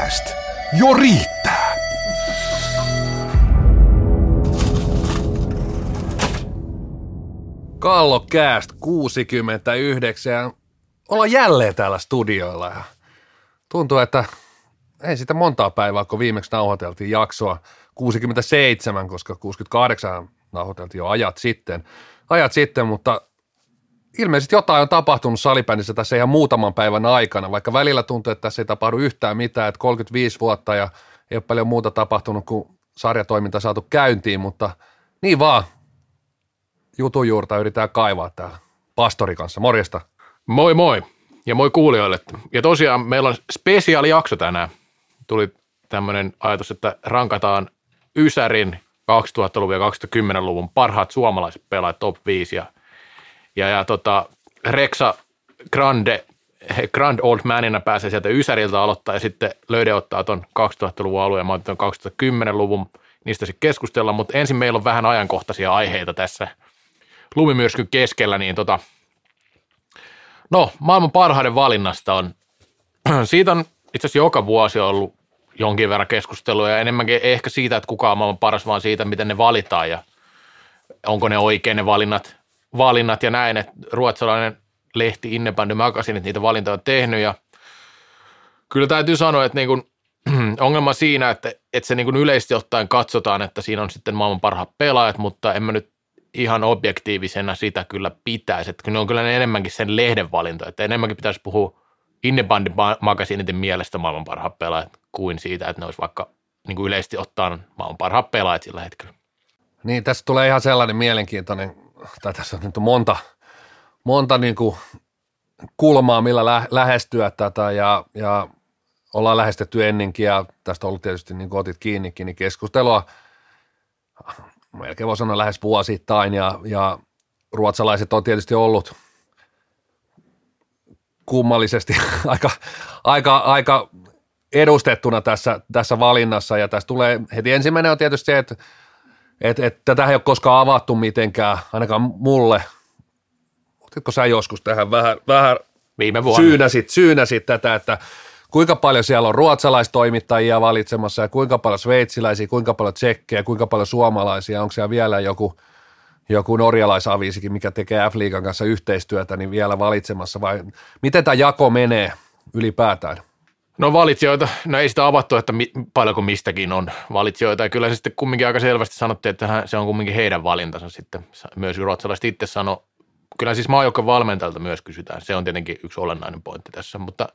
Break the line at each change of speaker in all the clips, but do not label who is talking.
Kallokääst. Jo riittää.
Kallokääst 69. Ollaan jälleen täällä studioilla ja tuntuu, että ei sitä montaa päivää, kun viimeksi nauhoiteltiin jaksoa 67, koska 68 nauhoiteltiin jo ajat sitten, ajat sitten, mutta ilmeisesti jotain on tapahtunut salibändissä tässä ihan muutaman päivän aikana, vaikka välillä tuntuu, että tässä ei tapahdu yhtään mitään, että 35 vuotta ja ei ole paljon muuta tapahtunut kuin sarjatoiminta saatu käyntiin, mutta niin vaan, jutun juurta yritetään kaivaa täällä pastori kanssa. Morjesta.
Moi moi ja moi kuulijoille. Ja tosiaan meillä on spesiaalijakso tänään. Tuli tämmöinen ajatus, että rankataan Ysärin 2000-luvun ja 2010-luvun parhaat suomalaiset pelaajat top 5 ja, ja, ja tota, Rexa Grande, Grand Old Manina pääsee sieltä Ysäriltä aloittaa ja sitten Löyde ottaa tuon 2000-luvun alueen mä otan 2010-luvun, niistä sitten keskustellaan, mutta ensin meillä on vähän ajankohtaisia aiheita tässä lumimyrskyn keskellä, niin tota, no maailman parhaiden valinnasta on, siitä on itse asiassa joka vuosi ollut jonkin verran keskustelua ja enemmänkin ehkä siitä, että kuka on maailman paras, vaan siitä, miten ne valitaan ja onko ne oikein ne valinnat, valinnat ja näin, että ruotsalainen lehti Innebandy Magazine niitä valintoja on tehnyt ja kyllä täytyy sanoa, että niin kuin, ongelma siinä, että, että se niin kuin yleisesti ottaen katsotaan, että siinä on sitten maailman parhaat pelaajat, mutta en mä nyt ihan objektiivisena sitä kyllä pitäisi, että ne on kyllä enemmänkin sen lehden valinta, että enemmänkin pitäisi puhua Innebandin magasiiniten mielestä maailman parhaat pelaajat kuin siitä, että ne olisi vaikka niin kuin yleisesti ottaen maailman parhaat pelaajat sillä hetkellä.
Niin, tässä tulee ihan sellainen mielenkiintoinen, tai tässä on nyt monta, monta niin kuin kulmaa, millä lä- lähestyä tätä ja, ja ollaan lähestetty ennenkin ja tästä on ollut tietysti niin kuin otit kiinnikin, niin keskustelua melkein voi sanoa lähes vuosittain ja, ja ruotsalaiset on tietysti ollut kummallisesti aika, aika, aika edustettuna tässä, tässä valinnassa ja tässä tulee heti ensimmäinen on tietysti se, että et, et, tätä ei ole koskaan avattu mitenkään, ainakaan mulle. Otitko sä joskus tähän vähän, vähän
Viime vuonna.
syynäsit, syynäsit tätä, että kuinka paljon siellä on ruotsalaistoimittajia valitsemassa ja kuinka paljon sveitsiläisiä, kuinka paljon tsekkejä, kuinka paljon suomalaisia, onko siellä vielä joku, joku norjalaisaviisikin, mikä tekee F-liigan kanssa yhteistyötä, niin vielä valitsemassa vai miten tämä jako menee ylipäätään?
No valitsijoita, no ei sitä avattu, että mi, paljonko mistäkin on valitsijoita. Ja kyllä se sitten kumminkin aika selvästi sanottiin, että se on kumminkin heidän valintansa sitten. Myös ruotsalaiset itse sanoi, kyllä siis maajoukkojen valmentajalta myös kysytään. Se on tietenkin yksi olennainen pointti tässä, mutta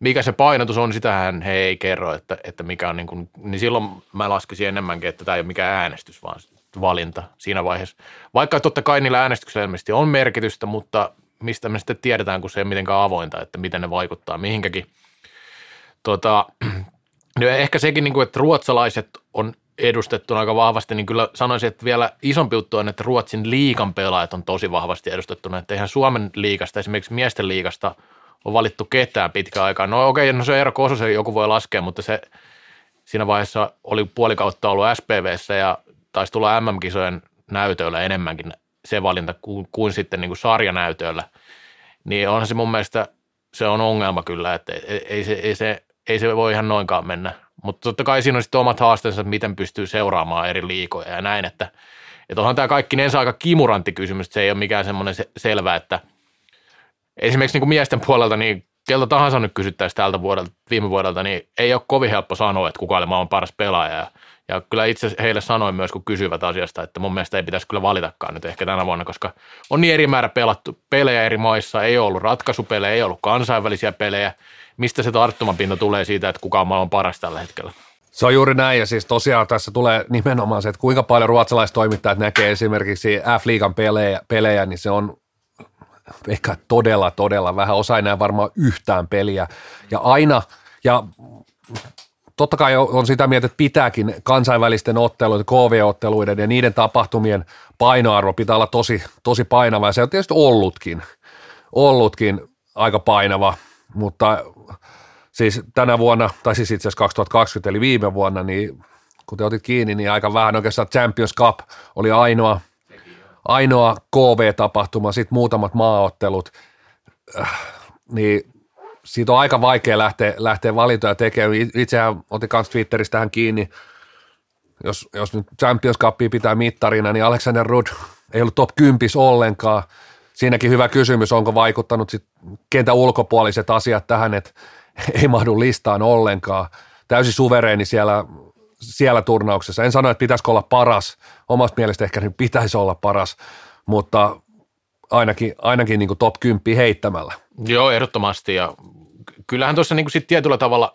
mikä se painotus on, sitähän he ei kerro, että, että mikä on niin kuin, niin silloin mä laskisin enemmänkin, että tämä ei ole mikään äänestys, vaan valinta siinä vaiheessa. Vaikka totta kai niillä äänestyksillä ilmeisesti on merkitystä, mutta mistä me sitten tiedetään, kun se ei mitenkään avointa, että miten ne vaikuttaa mihinkäkin – Tota, no ehkä sekin, niin kuin, että ruotsalaiset on edustettuna aika vahvasti, niin kyllä sanoisin, että vielä isompi juttu on, että Ruotsin liikan pelaajat on tosi vahvasti edustettuna, että eihän Suomen liikasta, esimerkiksi miesten liikasta on valittu ketään pitkään aikaa. No okei, okay, no se Eero Kososen joku voi laskea, mutta se siinä vaiheessa oli puoli kautta ollut SPVssä ja taisi tulla MM-kisojen näytöillä enemmänkin se valinta kuin, kuin sitten niin kuin sarjanäytöillä. Niin onhan se mun mielestä, se on ongelma kyllä, että ei, ei, se, ei se ei se voi ihan noinkaan mennä. Mutta totta kai siinä on sitten omat haasteensa, miten pystyy seuraamaan eri liikoja ja näin, että, että onhan tämä kaikki ensin aika kimurantti kysymys, se ei ole mikään semmoinen se, selvä, että esimerkiksi niin miesten puolelta, niin kelta tahansa nyt kysyttäisiin tältä vuodelta, viime vuodelta, niin ei ole kovin helppo sanoa, että kuka maailman paras pelaaja. Ja, ja kyllä itse heille sanoin myös, kun kysyvät asiasta, että mun mielestä ei pitäisi kyllä valitakaan nyt ehkä tänä vuonna, koska on niin eri määrä pelattu pelejä eri maissa, ei ole ollut ratkaisupelejä, ei ollut kansainvälisiä pelejä – mistä se tarttumapinta tulee siitä, että kuka on maailman paras tällä hetkellä?
Se on juuri näin, ja siis tosiaan tässä tulee nimenomaan se, että kuinka paljon ruotsalaistoimittajat näkee esimerkiksi F-liigan pelejä, pelejä, niin se on ehkä todella, todella vähän. Osa ei näe varmaan yhtään peliä. Ja aina, ja totta kai on sitä mieltä, että pitääkin kansainvälisten otteluiden, KV-otteluiden ja niiden tapahtumien painoarvo pitää olla tosi, tosi painava, ja se on tietysti ollutkin, ollutkin aika painava, mutta siis tänä vuonna, tai siis itse asiassa 2020 eli viime vuonna, niin kun te otit kiinni, niin aika vähän oikeastaan Champions Cup oli ainoa, ainoa KV-tapahtuma, sitten muutamat maaottelut, äh, niin siitä on aika vaikea lähteä, lähteä valintoja tekemään. Itsehän otin myös Twitteristä tähän kiinni. Jos, jos nyt Champions Cupia pitää mittarina, niin Alexander Rudd ei ollut top 10 ollenkaan. Siinäkin hyvä kysymys, onko vaikuttanut sit kentän ulkopuoliset asiat tähän, että ei mahdu listaan ollenkaan. Täysin suvereeni siellä, siellä turnauksessa. En sano, että pitäisikö olla paras. Omasta mielestä ehkä niin pitäisi olla paras, mutta ainakin, ainakin niin kuin top 10 heittämällä.
Joo, ehdottomasti. Ja kyllähän tuossa niin sitten tietyllä tavalla,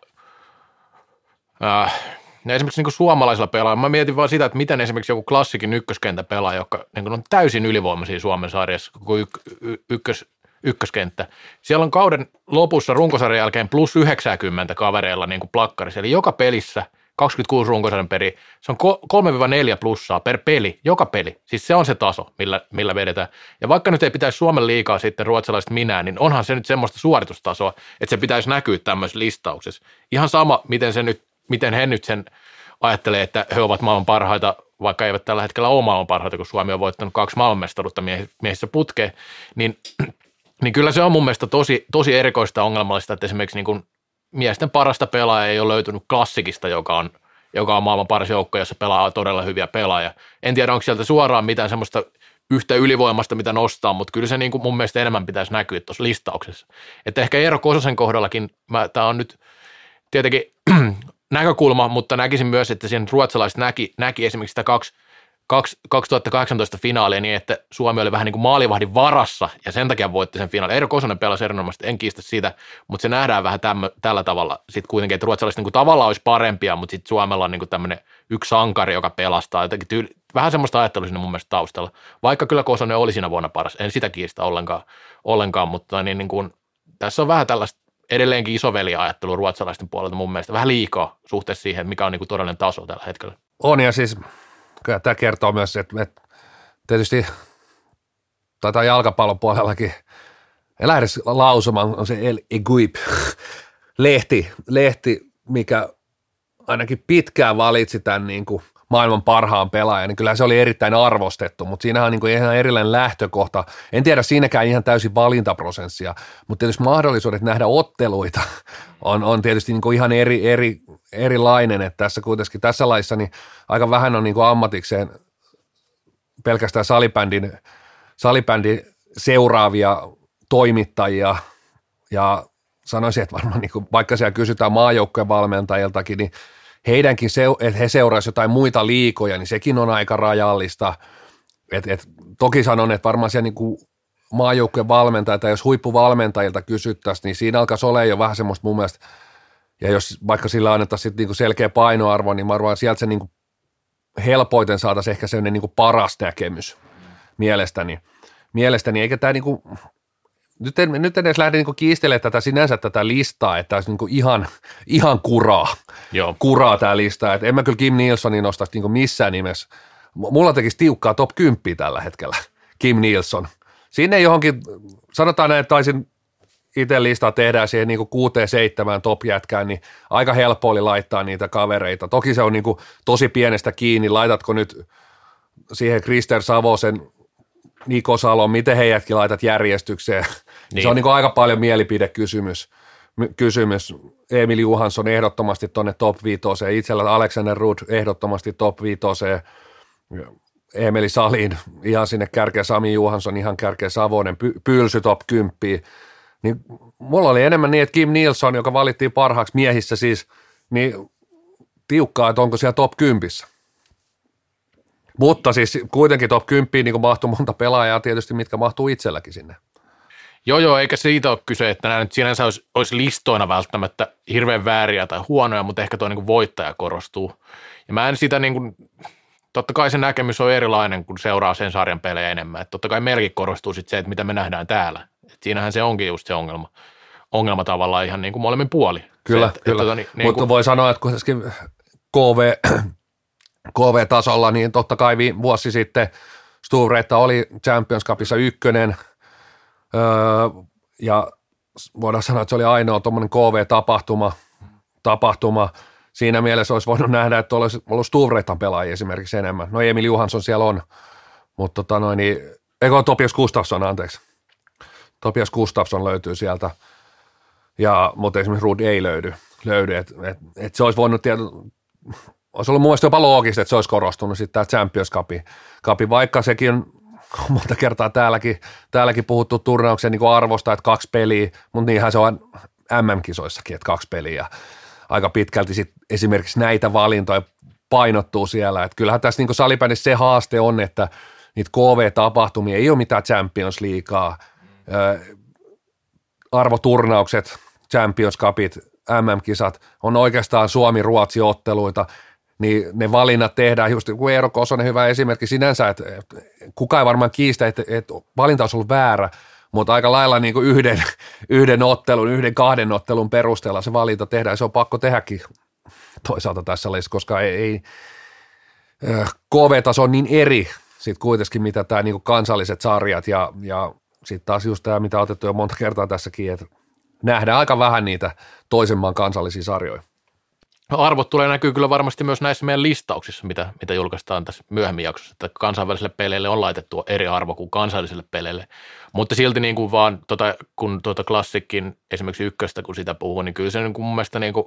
äh, esimerkiksi niin suomalaisilla pelaajilla, mä mietin vaan sitä, että miten esimerkiksi joku klassikin ykköskenttä pelaa, joka niin on täysin ylivoimaisia Suomen sarjassa, koko yk- y- ykkös, ykköskenttä. Siellä on kauden lopussa runkosarjan jälkeen plus 90 kavereilla niin kuin plakkarissa, eli joka pelissä – 26 runkosarjan peri, se on 3-4 plussaa per peli, joka peli. Siis se on se taso, millä, millä vedetään. Ja vaikka nyt ei pitäisi Suomen liikaa sitten ruotsalaiset minä, niin onhan se nyt semmoista suoritustasoa, että se pitäisi näkyä tämmöisessä listauksessa. Ihan sama, miten, se nyt, miten he nyt sen ajattelee, että he ovat maailman parhaita, vaikka eivät tällä hetkellä ole maailman parhaita, kun Suomi on voittanut kaksi maailmanmestaruutta miehissä putkeen, niin, niin kyllä se on mun mielestä tosi, tosi erikoista ongelmallista, että esimerkiksi niin kuin miesten parasta pelaajaa ei ole löytynyt klassikista, joka on, joka on maailman paras joukko, jossa pelaa todella hyviä pelaajia. En tiedä, onko sieltä suoraan mitään semmoista yhtä ylivoimasta, mitä nostaa, mutta kyllä se niin kuin mun mielestä enemmän pitäisi näkyä tuossa listauksessa. Että ehkä Eero Kososen kohdallakin, tämä on nyt tietenkin näkökulma, mutta näkisin myös, että siinä ruotsalaiset näki, näki esimerkiksi sitä kaksi – 2018 finaalia niin, että Suomi oli vähän niin kuin maalivahdin varassa ja sen takia voitti sen finaalin. Eero Kosonen pelasi erinomaisesti, en kiistä sitä, mutta se nähdään vähän tämmö, tällä tavalla sitten kuitenkin, että ruotsalaiset niin kuin tavallaan olisi parempia, mutta sitten Suomella on niin kuin tämmöinen yksi sankari, joka pelastaa. Jotenkin tyyli, vähän semmoista ajattelua sinne mun mielestä taustalla. Vaikka kyllä Kosonen oli siinä vuonna paras, en sitä kiistä ollenkaan, ollenkaan mutta niin, niin kuin, tässä on vähän tällaista edelleenkin isoveli-ajattelu ruotsalaisten puolelta mun mielestä vähän liikaa suhteessa siihen, mikä on niin kuin todellinen taso tällä hetkellä.
On ja siis kyllä tämä kertoo myös, että, että tietysti taitaa jalkapallon puolellakin, en lähde lausumaan, on se El Eguip, lehti, lehti, mikä ainakin pitkään valitsi tämän niin kuin maailman parhaan pelaajan, niin kyllä se oli erittäin arvostettu, mutta siinä on niin kuin ihan erilainen lähtökohta. En tiedä siinäkään ihan täysin valintaprosessia, mutta tietysti mahdollisuudet nähdä otteluita on, on tietysti niin kuin ihan eri, eri, erilainen, että tässä kuitenkin tässä laissa niin aika vähän on niin kuin ammatikseen pelkästään salibändin, salibändin seuraavia toimittajia ja sanoisin, että varmaan niin kuin, vaikka siellä kysytään maajoukkojen valmentajiltakin, niin heidänkin, se, että he seuraisivat jotain muita liikoja, niin sekin on aika rajallista. Et, et, toki sanon, että varmaan siellä niin maajoukkojen valmentajilta, jos huippuvalmentajilta kysyttäisiin, niin siinä alkaisi olla jo vähän semmoista mun mielestä, ja jos vaikka sillä annettaisiin niin selkeä painoarvo, niin arvoin, sieltä se niin helpoiten saataisiin ehkä sellainen niin paras näkemys mielestäni. mielestäni eikä tämä niin kuin, nyt en, nyt en edes lähde niin kiistelemään tätä sinänsä tätä listaa, että olisi niin ihan, ihan kuraa, Joo. kuraa tämä lista. Et en mä kyllä Kim Nilssonin nostaisi niin missään nimessä. Mulla tekisi tiukkaa top 10 tällä hetkellä, Kim Nilsson. Sinne johonkin, sanotaan näin, että taisin itse listaa tehdään siihen niin kuuteen seitsemään top jätkään, niin aika helppo oli laittaa niitä kavereita. Toki se on niin tosi pienestä kiinni, laitatko nyt siihen Krister Savosen Niko Salo, miten heidätkin laitat järjestykseen. Niin. Se on niin kuin aika paljon mielipidekysymys. Kysymys. Emil Juhansson ehdottomasti tuonne top 5, itsellä Alexander Rudd ehdottomasti top 5, Emeli Salin ihan sinne kärkeä, Sami Juhansson ihan kärkeä, Savonen, Py- Pylsy top 10, niin mulla oli enemmän niin, että Kim Nilsson, joka valittiin parhaaksi miehissä siis, niin tiukkaa, että onko siellä top 10. Mutta siis kuitenkin top 10 niin mahtuu monta pelaajaa tietysti, mitkä mahtuu itselläkin sinne.
Joo, joo, eikä siitä ole kyse, että nämä nyt sinänsä olisi, olisi listoina välttämättä hirveän vääriä tai huonoja, mutta ehkä tuo niin voittaja korostuu. Ja mä en sitä niin kuin, totta kai se näkemys on erilainen, kun seuraa sen sarjan pelejä enemmän. Että totta kai merkki korostuu sitten se, että mitä me nähdään täällä. Et siinähän se onkin just se ongelma. Ongelma tavallaan ihan niin kuin molemmin puoli.
Kyllä, se, että, kyllä. Että, tota, niin, niin mutta kuin, voi sanoa, että kuitenkin KV, KV-tasolla, niin totta kai vuosi sitten Stuvreetta oli Champions Cupissa ykkönen – Öö, ja voidaan sanoa, että se oli ainoa tuommoinen KV-tapahtuma. Tapahtuma. Siinä mielessä olisi voinut nähdä, että olisi ollut Stuvretan pelaajia esimerkiksi enemmän. No Emil Johansson siellä on, mutta tota noin, niin, eikö Topias Gustafsson, anteeksi. Topias Gustafsson löytyy sieltä. ja, mutta esimerkiksi Rud ei löydy. löydy et, et, et se olisi voinut tiedä, olisi ollut mun jopa loogista, että se olisi korostunut sitten tämä Champions Cup, Cup, vaikka sekin monta kertaa täälläkin, täälläkin puhuttu turnauksen niin arvosta, että kaksi peliä, mutta niinhän se on MM-kisoissakin, että kaksi peliä. Aika pitkälti sit esimerkiksi näitä valintoja painottuu siellä. Että kyllähän tässä niin salibändissä se haaste on, että niitä KV-tapahtumia ei ole mitään Champions Leaguea, arvoturnaukset, Champions Cupit, MM-kisat on oikeastaan Suomi-Ruotsi-otteluita, niin ne valinnat tehdään, just kuin Eero Kosonen hyvä esimerkki sinänsä, että kukaan ei varmaan kiistä, että, että valinta olisi ollut väärä, mutta aika lailla niin kuin yhden, yhden ottelun, yhden kahden ottelun perusteella se valinta tehdään, se on pakko tehdäkin toisaalta tässä lajissa, koska ei, ei KV-taso on niin eri sitten kuitenkin, mitä tämä niin kansalliset sarjat ja, ja sitten taas just tämä, mitä on otettu jo monta kertaa tässäkin, että nähdään aika vähän niitä toisen maan kansallisia sarjoja.
Arvot tulee näkyy kyllä varmasti myös näissä meidän listauksissa, mitä, mitä julkaistaan tässä myöhemmin jaksossa, että kansainvälisille peleille on laitettu eri arvo kuin kansallisille peleille. Mutta silti niin kuin vaan, tota, kun tuota klassikin esimerkiksi ykköstä, kun sitä puhuu, niin kyllä se niin kuin mun mielestä niin kuin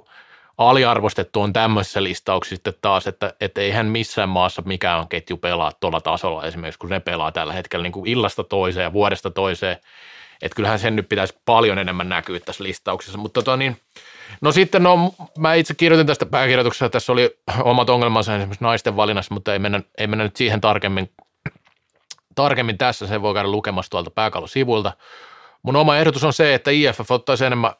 aliarvostettu on tämmöisessä listauksessa sitten taas, että, että eihän missään maassa mikään ketju pelaa tuolla tasolla esimerkiksi, kun ne pelaa tällä hetkellä niin kuin illasta toiseen ja vuodesta toiseen. Että kyllähän sen nyt pitäisi paljon enemmän näkyä tässä listauksessa. Mutta tota niin, no sitten no, mä itse kirjoitin tästä pääkirjoituksesta, tässä oli omat ongelmansa esimerkiksi naisten valinnassa, mutta ei mennä, ei mennä nyt siihen tarkemmin, tarkemmin tässä, se voi käydä lukemassa tuolta pääkallon sivuilta. Mun oma ehdotus on se, että IFF ottaisi enemmän,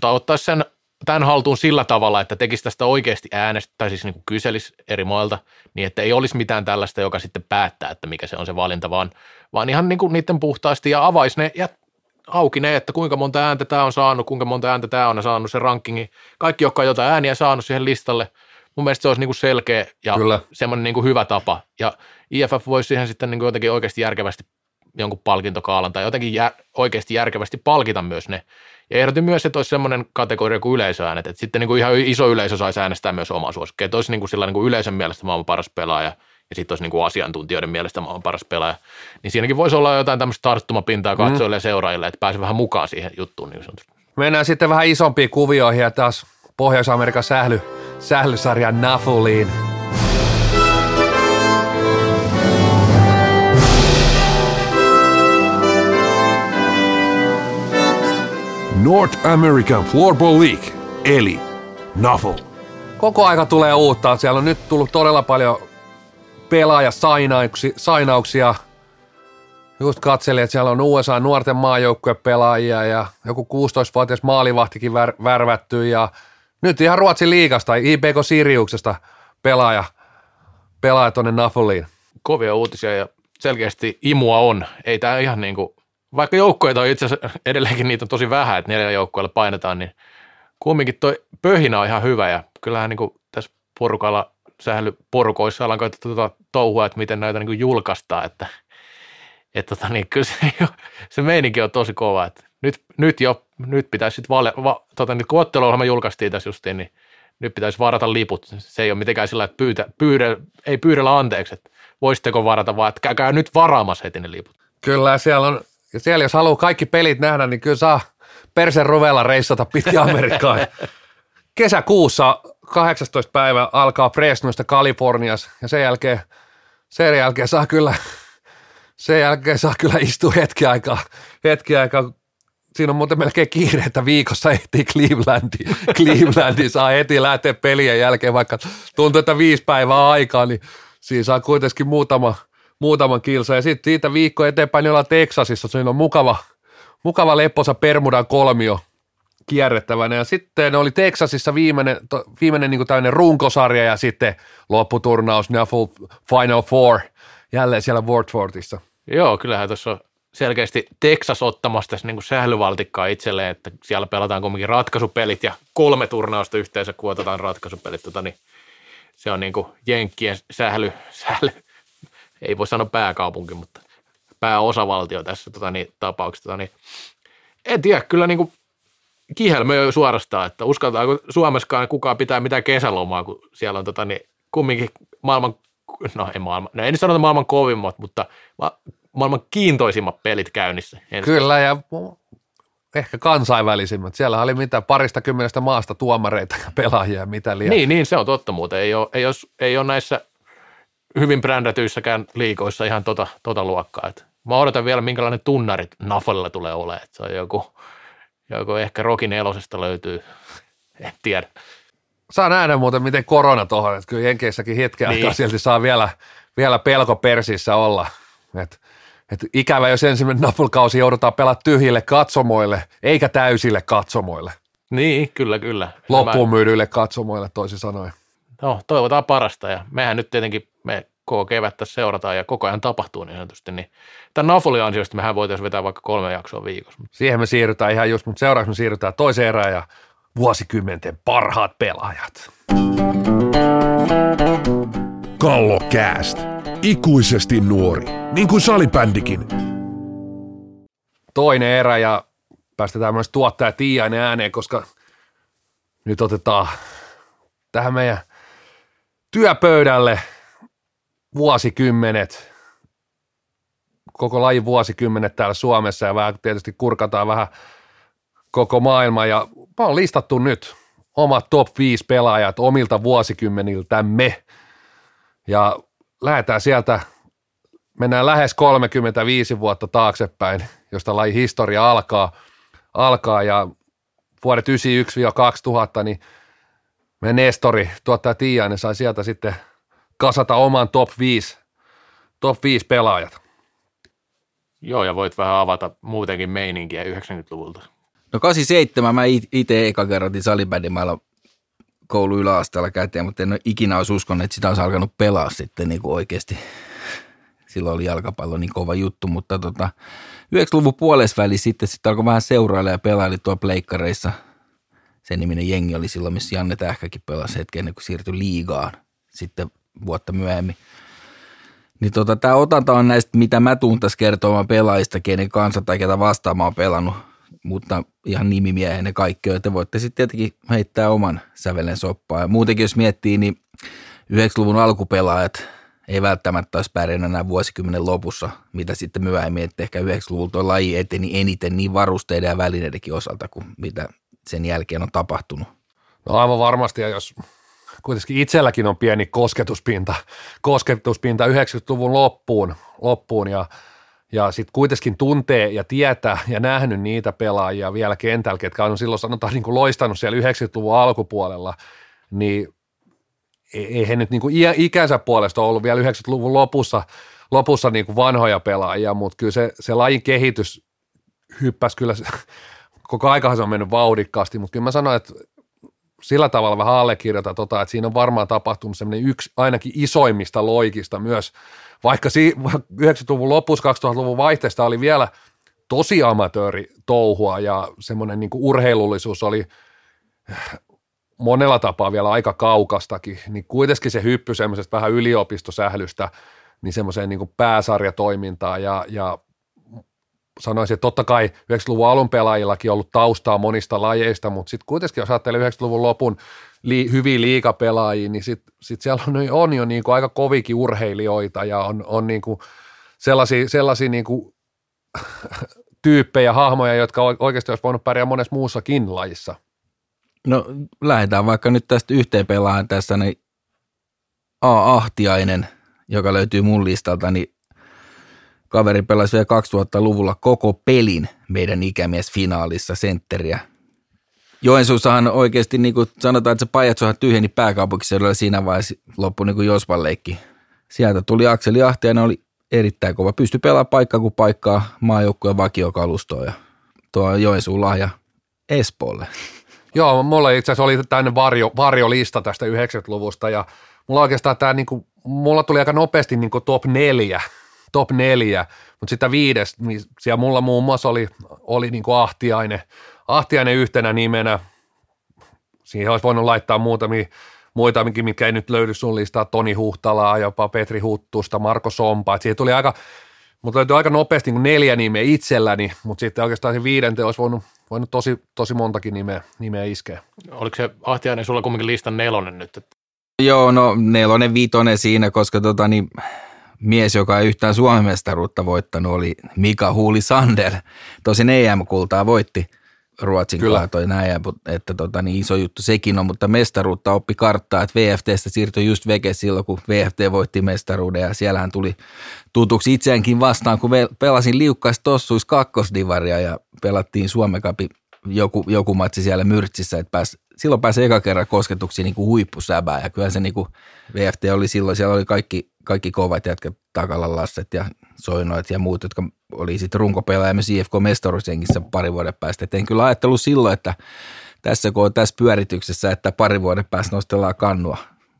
tai ottaisi sen tämän haltuun sillä tavalla, että tekisi tästä oikeasti äänestä, tai siis niin kuin kyselisi eri mailta, niin että ei olisi mitään tällaista, joka sitten päättää, että mikä se on se valinta, vaan, vaan ihan niin kuin niiden puhtaasti ja avaisi ne ja auki ne, että kuinka monta ääntä tämä on saanut, kuinka monta ääntä tämä on saanut se rankingi. Kaikki, jotka on jotain ääniä saanut siihen listalle, mun mielestä se olisi niin kuin selkeä ja Kyllä. semmoinen niin kuin hyvä tapa. Ja IFF voisi siihen sitten niin kuin jotenkin oikeasti järkevästi jonkun palkintokaalan tai jotenkin jär, oikeasti järkevästi palkita myös ne. Ja ehdotin myös, että olisi semmoinen kategoria kuin yleisöäänet, että sitten niin kuin ihan iso yleisö saisi äänestää myös omaa suosikkeja, että olisi niin kuin sillä niin kuin yleisön mielestä maailman paras pelaaja ja sitten olisi niin kuin asiantuntijoiden mielestä maailman paras pelaaja. Niin siinäkin voisi olla jotain tämmöistä tarttumapintaa katsojille mm. ja seuraajille, että pääsee vähän mukaan siihen juttuun. Niin
Mennään sitten vähän isompiin kuvioihin ja taas Pohjois-Amerikan sähly, sählysarjan Nafuliin.
North American Floorball League, eli NAFL.
Koko aika tulee uutta. Siellä on nyt tullut todella paljon pelaajasainauksia. Just katselin, että siellä on USA nuorten pelaajia ja joku 16-vuotias maalivahtikin vär, värvätty ja nyt ihan Ruotsin liigasta, IPK Siriuksesta pelaaja, pelaaja tuonne Nafuliin.
Kovia uutisia ja selkeästi imua on. Ei tämä ihan niin kuin vaikka joukkoja on itse asiassa edelleenkin niitä on tosi vähän, että neljä joukkueella painetaan, niin kumminkin toi pöhinä on ihan hyvä ja kyllähän niin kuin tässä porukalla, sähly porukoissa ollaan koettu tuota touhua, että miten näitä niin julkaistaan, että, että tota, niin kyllä se, se meininki on tosi kova, että nyt, nyt jo, nyt pitäisi sitten vale, va, tota, nyt kun otteluohjelma julkaistiin tässä justiin, niin nyt pitäisi varata liput. Se ei ole mitenkään sillä, että pyytä, pyydä, ei pyydellä anteeksi, että voisitteko varata, vaan että käykää nyt varaamassa heti ne liput.
Kyllä, siellä on ja siellä jos haluaa kaikki pelit nähdä, niin kyllä saa Persen Ruvella reissata pitkin Amerikkaan. Kesäkuussa 18. päivä alkaa Fresnoista Kaliforniassa ja sen jälkeen, sen jälkeen saa kyllä, sen jälkeen saa kyllä istua hetki aikaa, hetki aikaa siinä on muuten melkein kiire, että viikossa ehtii Clevelandiin. Clevelandiin saa heti lähteä pelien jälkeen, vaikka tuntuu, että viisi päivää aikaa, niin siinä saa kuitenkin muutama – muutaman kilsa. Ja sitten siitä viikko eteenpäin niin ollaan Teksasissa, siinä on mukava, mukava lepposa Permudan kolmio kierrettävänä. Ja sitten oli Teksasissa viimeinen, to, viimeinen niin tämmöinen runkosarja ja sitten lopputurnaus, Nuffle Final Four, jälleen siellä Wortfortissa.
Joo, kyllähän tuossa on selkeästi Texas ottamassa tässä niin sählyvaltikkaa itselleen, että siellä pelataan kuitenkin ratkaisupelit ja kolme turnausta yhteensä, kun otetaan ratkaisupelit, tota, niin se on niin kuin Jenkkien sähly, sähly, ei voi sanoa pääkaupunki, mutta pääosavaltio tässä tota, niin, tapauksessa. Tota, niin, en tiedä, kyllä niin kuin kihelmöi suorastaan, että uskaltaako Suomessakaan kukaan pitää mitään kesälomaa, kun siellä on tota, niin, kumminkin maailman, no ei maailman, no en sanota maailman kovimmat, mutta ma- maailman kiintoisimmat pelit käynnissä.
Kyllä, ja ehkä kansainvälisimmät. Siellä oli mitä parista kymmenestä maasta tuomareita ja pelaajia, mitä liian.
Niin, niin, se on totta muuten. Ei ole, ei ole, ei ole näissä hyvin brändätyissäkään liikoissa ihan tota, tota luokkaa. Et mä odotan vielä, minkälainen tunnari Nafolilla tulee olemaan. Et se on joku, joku ehkä Rokin elosesta löytyy, en tiedä.
Saa nähdä muuten, miten korona tuohon, että kyllä Jenkeissäkin hetken niin. aikaa silti saa vielä, vielä pelko persissä olla. Et, et ikävä, jos ensimmäinen Napulkausi joudutaan pelaamaan tyhjille katsomoille, eikä täysille katsomoille.
Niin, kyllä, kyllä.
Loppuun myydyille katsomoille toisin sanoen.
No, toivotaan parasta ja mehän nyt tietenkin me koko kevättä seurataan ja koko ajan tapahtuu niin sanotusti, niin tämän Nafolin ansiosta mehän voitaisiin vetää vaikka kolme jaksoa viikossa.
Siihen me siirrytään ihan just, mutta seuraavaksi me siirrytään toiseen erään ja vuosikymmenten parhaat pelaajat.
Kallokääst. Ikuisesti nuori, niin kuin salibändikin.
Toinen erä ja päästetään myös tuottaja Tiiainen ääneen, koska nyt otetaan tähän meidän työpöydälle vuosikymmenet, koko lajin vuosikymmenet täällä Suomessa ja vähän tietysti kurkataan vähän koko maailma. Ja mä oon listattu nyt omat top 5 pelaajat omilta vuosikymmeniltämme. Ja lähdetään sieltä, mennään lähes 35 vuotta taaksepäin, josta laji historia alkaa, alkaa. Ja vuodet 91-2000, niin meidän Nestori, tuottaja Tiiainen, sai sieltä sitten kasata oman top 5, top 5 pelaajat.
Joo, ja voit vähän avata muutenkin meininkiä 90-luvulta.
No 87 mä itse eka kerran salibändimailla koulu yläasteella käteen, mutta en ole ikinä olisi uskonut, että sitä olisi alkanut pelaa sitten niin kuin oikeasti. Silloin oli jalkapallo niin kova juttu, mutta tota, 90-luvun puolesväli sitten, sitten alkoi vähän seurailla ja pelaili tuolla pleikkareissa. Sen niminen jengi oli silloin, missä Janne Tähkäkin pelasi hetken ennen kuin siirtyi liigaan sitten vuotta myöhemmin. Niin tota, tämä otanta on näistä, mitä mä tuun tässä kertomaan pelaajista, kenen kanssa tai ketä vastaan mä oon pelannut mutta ihan nimimiehen ne kaikki, joita voitte sitten tietenkin heittää oman sävelen soppaa. Ja muutenkin jos miettii, niin 90-luvun alkupelaajat ei välttämättä olisi pärjännyt enää vuosikymmenen lopussa, mitä sitten myöhemmin, että ehkä 90-luvulla tuo laji eteni eniten niin varusteiden ja välineidenkin osalta kuin mitä sen jälkeen on tapahtunut.
No aivan varmasti, ja jos kuitenkin itselläkin on pieni kosketuspinta, kosketuspinta 90-luvun loppuun, loppuun ja ja sitten kuitenkin tuntee ja tietää ja nähnyt niitä pelaajia vielä kentällä, ketkä on silloin sanotaan niin kuin loistanut siellä 90-luvun alkupuolella, niin ei he nyt niin kuin ikänsä puolesta ollut vielä 90-luvun lopussa, lopussa niin kuin vanhoja pelaajia, mutta kyllä se, se lajin kehitys hyppäsi kyllä, koko aikahan se on mennyt vauhdikkaasti, mutta kyllä mä sanoin, että sillä tavalla vähän allekirjoita, tota, että siinä on varmaan tapahtunut semmoinen yksi ainakin isoimmista loikista myös – vaikka 90-luvun lopussa 2000-luvun vaihteesta oli vielä tosi amatööri touhua ja semmoinen niin urheilullisuus oli monella tapaa vielä aika kaukastakin, niin kuitenkin se hyppy semmoisesta vähän yliopistosählystä niin semmoiseen niin pääsarjatoimintaan ja, ja sanoisin, että totta kai 90-luvun alun pelaajillakin on ollut taustaa monista lajeista, mutta sitten kuitenkin jos ajattelee 90-luvun lopun li, hyviä liikapelaajia, niin sitten sit siellä on, on jo niin kuin aika kovikin urheilijoita ja on, on niin kuin sellaisia, sellaisia niin kuin tyyppejä, hahmoja, jotka oikeasti olisi voinut pärjää monessa muussakin lajissa.
No lähdetään vaikka nyt tästä yhteen pelaajan tässä, niin A. Ahtiainen, joka löytyy mun listalta, niin kaveri pelasi vielä 2000-luvulla koko pelin meidän ikämies finaalissa sentteriä Joensuussahan oikeasti niin kuin sanotaan, että se Pajatsohan tyhjeni pääkaupunkiseudulla siinä vaiheessa loppui niin kuin Jospan leikki. Sieltä tuli Akseli ne oli erittäin kova. Pystyi pelaamaan paikkaa kuin paikkaa maajoukkueen vakiokalustoon ja tuo Joensuun lahja Espoolle.
Joo, mulla itse asiassa oli tämmöinen varjo, varjolista tästä 90-luvusta ja mulla oikeastaan tämä, niin kuin, mulla tuli aika nopeasti niin kuin top neljä, top neljä, mutta sitä viides, niin siellä mulla muun muassa oli, oli niin kuin Ahtiainen, Ahtiainen yhtenä nimenä. Siihen olisi voinut laittaa muutamia muita, mitkä ei nyt löydy sun listaa, Toni Huhtalaa, jopa Petri Huttusta, Marko Sompa. Et siihen tuli aika, mutta löytyi aika nopeasti niin neljä nimeä itselläni, mutta sitten oikeastaan se viidente olisi voinut, voinut tosi, tosi montakin nimeä, nimeä iskeä.
Oliko se Ahtiainen sulla kumminkin listan nelonen nyt?
Joo, no nelonen, viitonen siinä, koska tota, niin, mies, joka ei yhtään Suomen mestaruutta voittanut, oli Mika Huuli Sander. Tosin EM-kultaa voitti – Ruotsin
Kyllä.
kaatoi näin, että tota, niin iso juttu sekin on, mutta mestaruutta oppi karttaa, että VFTstä siirtyi just veke silloin, kun VFT voitti mestaruuden ja siellähän tuli tutuksi itseäänkin vastaan, kun pelasin liukkaista tossuis kakkosdivaria ja pelattiin Suomen joku, joku matsi siellä Myrtsissä, että pääs, silloin pääsi eka kerran kosketuksiin niin kuin huippusäbää ja kyllä se niin kuin VFT oli silloin, siellä oli kaikki, kaikki kovat jätkät, Takalan Lasset ja Soinoit ja muut, jotka oli sitten runkopelaaja myös IFK mestaruusjengissä pari vuoden päästä. Et en kyllä ajatellut silloin, että tässä kun on tässä pyörityksessä, että pari vuoden päästä nostellaan kannua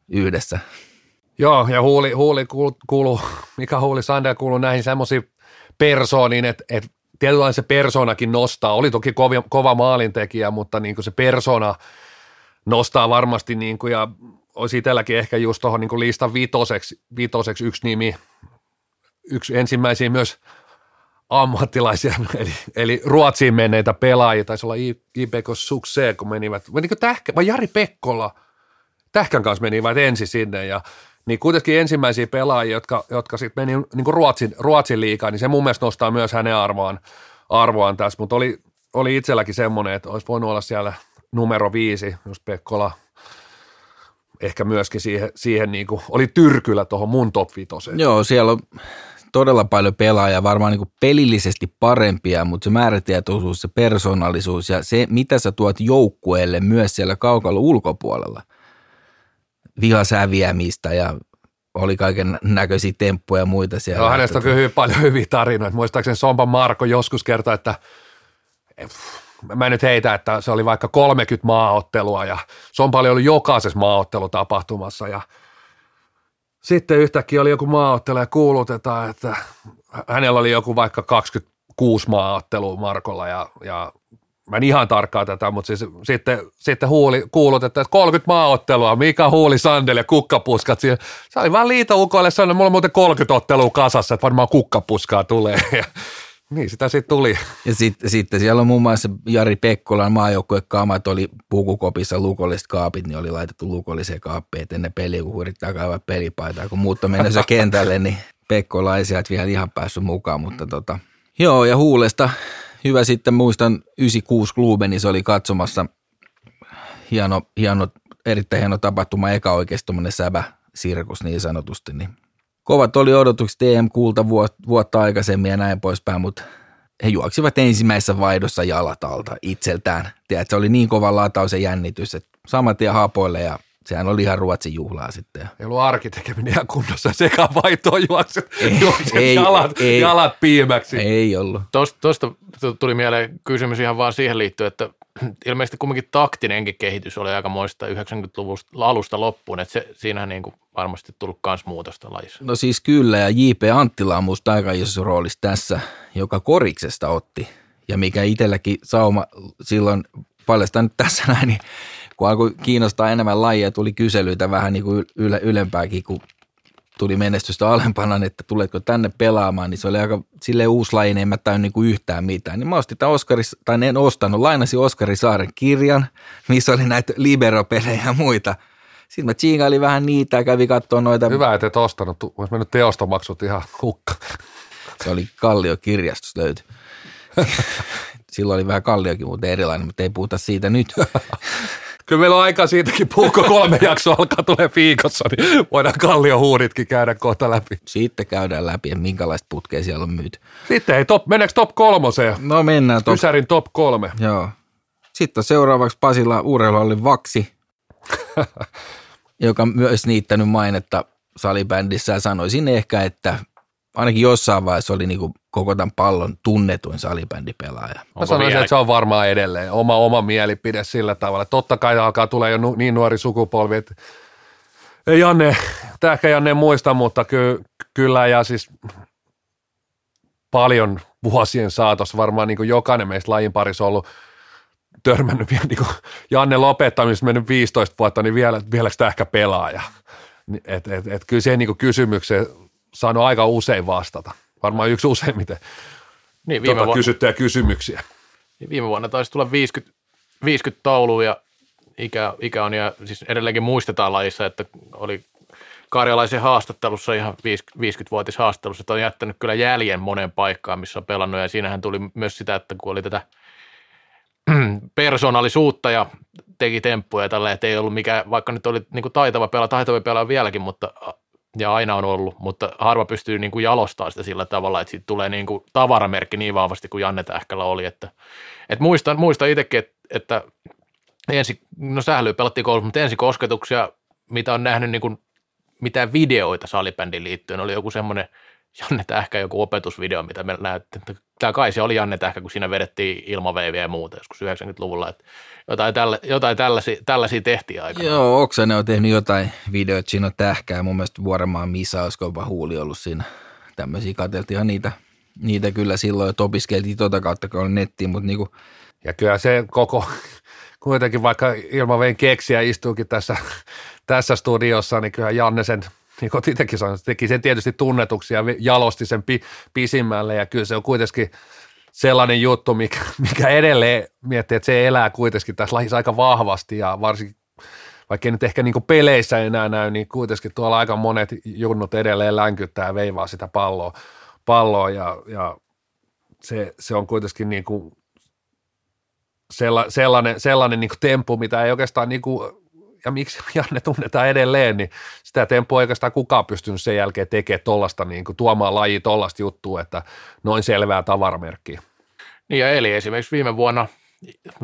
yhdessä.
Joo, ja huuli, huuli kuulu, kuulu, Mika Huuli Sander kuuluu näihin semmoisiin persooniin, että, että tietynlainen se persoonakin nostaa. Oli toki kova, kova maalintekijä, mutta niin kuin se persona nostaa varmasti, niin kuin, ja olisi itselläkin ehkä just tuohon niin listan vitoseksi, vitoseksi yksi nimi, yksi ensimmäisiä myös ammattilaisia, eli, eli Ruotsiin menneitä pelaajia, taisi olla IPK Suksee, kun menivät, menikö Tähkä, vai Jari Pekkola, Tähkän kanssa menivät ensin sinne ja niin kuitenkin ensimmäisiä pelaajia, jotka, jotka sitten meni niin kuin Ruotsin, Ruotsin liikaan, niin se mun mielestä nostaa myös hänen arvoaan, arvoaan tässä, mutta oli, oli itselläkin semmoinen, että olisi voinut olla siellä numero viisi, jos Pekkola ehkä myöskin siihen, siihen niin kuin, oli tyrkyllä tuohon mun top vitoseen.
Joo, siellä on todella paljon pelaajia, varmaan niin kuin pelillisesti parempia, mutta se määrätietoisuus, se persoonallisuus ja se, mitä sä tuot joukkueelle myös siellä kaukalon ulkopuolella. Vihasäviämistä ja oli kaiken näköisiä temppuja ja muita siellä.
No, hänestä on kyllä hyvin paljon hyviä tarinoita. Muistaakseni Sompa Marko joskus kertoi, että mä nyt heitä, että se oli vaikka 30 maaottelua ja Sompa oli ollut jokaisessa maaottelutapahtumassa ja sitten yhtäkkiä oli joku maaottelu ja kuulutetaan, että hänellä oli joku vaikka 26 maaottelua Markolla ja, ja mä en ihan tarkkaa tätä, mutta siis, sitten, sitten huuli, kuulutettiin, että 30 maaottelua, Mika Huuli, Sandel ja kukkapuskat. Siinä. Se oli vaan liitoukoille sanonut, mulla on muuten 30 ottelua kasassa, että varmaan kukkapuskaa tulee. Niin sitä sitten tuli.
Ja sitten, sitten siellä on muun muassa Jari Pekkolan maajoukkuekaamat oli pukukopissa lukolliset kaapit, niin oli laitettu lukolliseen kaappiin, että ennen peliä, kun yrittää kaivaa pelipaitaa, kun muut on menossa kentälle, niin Pekkola ei sieltä vielä ihan päässyt mukaan, mutta tota, joo, ja Huulesta hyvä sitten, muistan 96 klubi, niin se oli katsomassa hieno, hieno erittäin hieno tapahtuma, eka oikeasti säbä sirkus niin sanotusti, niin kovat oli odotukset EM-kulta vuotta aikaisemmin ja näin poispäin, mutta he juoksivat ensimmäisessä vaihdossa jalat alta itseltään. Tiedät, se oli niin kova lataus ja jännitys, että saman tien hapoille ja sehän oli ihan Ruotsin juhlaa sitten.
Ei ollut arkitekeminen ihan kunnossa, sekä vaihtoon juokset,
Ei,
juokset
ei,
jalat,
ei.
jalat piimäksi.
Ei ollut.
Tuosta tuli mieleen kysymys ihan vaan siihen liittyen, että ilmeisesti kumminkin taktinenkin kehitys oli aika moista 90-luvun alusta loppuun, että se, siinähän niin kuin varmasti tullut myös muutosta lajissa.
No siis kyllä, ja J.P. Anttila on musta aika isossa roolissa tässä, joka koriksesta otti. Ja mikä itselläkin sauma silloin, paljastan nyt tässä näin, niin kun alkoi kiinnostaa enemmän lajia, tuli kyselyitä vähän niin kuin yle, ylempääkin, kun tuli menestystä alempana, niin että tuletko tänne pelaamaan, niin se oli aika silleen uusi laji, niin en mä täynnä niin yhtään mitään. Niin mä ostin tämän Oskari, tai en ostanut, lainasin Oskari Saaren kirjan, missä oli näitä liberopelejä ja muita. Sitten mä tsiingailin vähän niitä ja kävin katsoa noita.
Hyvä, että et ostanut. Olisi mennyt teostomaksut ihan hukka.
Se oli Kallio-kirjastus löyty. Silloin oli vähän Kalliokin muuten erilainen, mutta ei puhuta siitä nyt.
Kyllä meillä on aikaa siitäkin puhua, kolme jaksoa alkaa tulee viikossa, niin voidaan kalliohuuditkin käydä kohta läpi.
Sitten käydään läpi, että minkälaista putkea siellä on myyty.
Sitten ei top, meneekö top kolmoseen?
No mennään top.
Ysärin top kolme.
Joo. Sitten on seuraavaksi Pasilla urheiluhallin Vaksi, joka myös niittänyt mainetta salibändissä ja sanoisin ehkä, että ainakin jossain vaiheessa oli niin kuin koko tämän pallon tunnetuin salibändipelaaja.
Mä
Onko
sanoisin,
vielä-
että se on varmaan edelleen oma, oma mielipide sillä tavalla. Totta kai alkaa tulee jo nu, niin nuori sukupolvi, että ei Janne, tämä ehkä Janne muista, mutta ky, kyllä ja siis paljon vuosien saatossa varmaan niin kuin jokainen meistä lajin parissa on ollut törmännyt vielä niin kuin Janne lopettamisesta mennyt 15 vuotta, niin vielä, vieläkö tämä ehkä pelaaja? Et, et, et kyllä siihen niin kysymykseen saanut aika usein vastata. Varmaan yksi useimmiten
Niin, viime,
tuota,
vuonna,
kysyttyjä kysymyksiä.
niin viime vuonna taisi tulla 50, 50 taulua ja ikä, ikä on, ja siis edelleenkin muistetaan lajissa, että oli karjalaisen haastattelussa ihan 50-vuotis haastattelussa, että on jättänyt kyllä jäljen moneen paikkaan, missä on pelannut, ja siinähän tuli myös sitä, että kun oli tätä persoonallisuutta ja teki temppuja tällä, että ei ollut mikään, vaikka nyt oli niin kuin taitava pelaa, taitava pelaa vieläkin, mutta ja aina on ollut, mutta harva pystyy niin kuin jalostamaan sitä sillä tavalla, että siitä tulee niin kuin tavaramerkki niin vahvasti kuin Janne Tähkälä oli. Että, että muistan, muistan itsekin, että, että ensi, no sählyä pelattiin koulussa, mutta ensi kosketuksia, mitä on nähnyt niin kuin mitään videoita salibändin liittyen, oli joku semmoinen Janne Tähkä joku opetusvideo, mitä me näytti. Tämä kai se oli Janne Tähkä, kun siinä vedettiin ilmaveiviä ja muuta joskus 90-luvulla. Että jotain, tällä, jotain tällaisia, tällaisia tehtiin aika.
Joo, Oksanen on tehnyt jotain videoita, siinä on Tähkää. Mun mielestä Vuorenmaan Misa, olisiko jopa huuli ollut siinä. Tämmöisiä katseltiin niitä, niitä kyllä silloin, että opiskeltiin tota kautta, kun oli nettiin, mutta niinku,
Ja kyllä se koko, kuitenkin vaikka Ilmavein keksiä istuukin tässä, tässä studiossa, niin kyllä Janne sen, niin kuin itsekin sanoin, teki sen tietysti tunnetuksi ja jalosti sen pi, pisimmälle. Ja kyllä se on kuitenkin sellainen juttu, mikä, mikä edelleen miettii, että se elää kuitenkin tässä lajissa aika vahvasti. Ja varsinkin vaikka ei nyt ehkä niin peleissä enää näy, niin kuitenkin tuolla aika monet junnut edelleen länkyttää ja veivaa sitä palloa, palloa. Ja, ja se, se, on kuitenkin niin kuin sella, sellainen, sellainen niin kuin temppu, mitä ei oikeastaan niin kuin, ja miksi Janne tunnetaan edelleen, niin sitä ei oikeastaan kukaan pystynyt sen jälkeen tekemään tollasta, niin kuin, tuomaan laji tollasta juttua, että noin selvää tavaramerkkiä.
Niin ja eli esimerkiksi viime vuonna,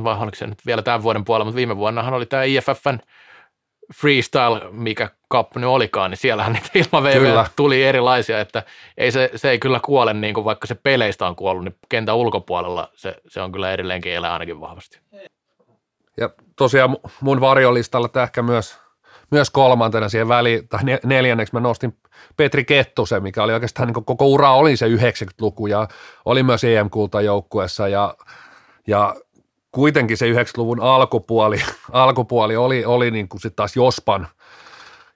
vai oliko se nyt vielä tämän vuoden puolella, mutta viime vuonnahan oli tämä IFFn freestyle, mikä kappu nyt olikaan, niin siellähän niitä ilmaveivejä tuli erilaisia, että ei se, se ei kyllä kuole, niin kuin vaikka se peleistä on kuollut, niin kentän ulkopuolella se, se on kyllä edelleenkin elää ainakin vahvasti.
Ja tosiaan mun varjolistalla ehkä myös, myös kolmantena siihen väliin, tai neljänneksi mä nostin Petri Kettusen, mikä oli oikeastaan niin koko ura oli se 90-luku ja oli myös EM-kultajoukkuessa ja, ja kuitenkin se 90-luvun alkupuoli, alkupuoli oli, oli niin kuin sitten taas Jospan,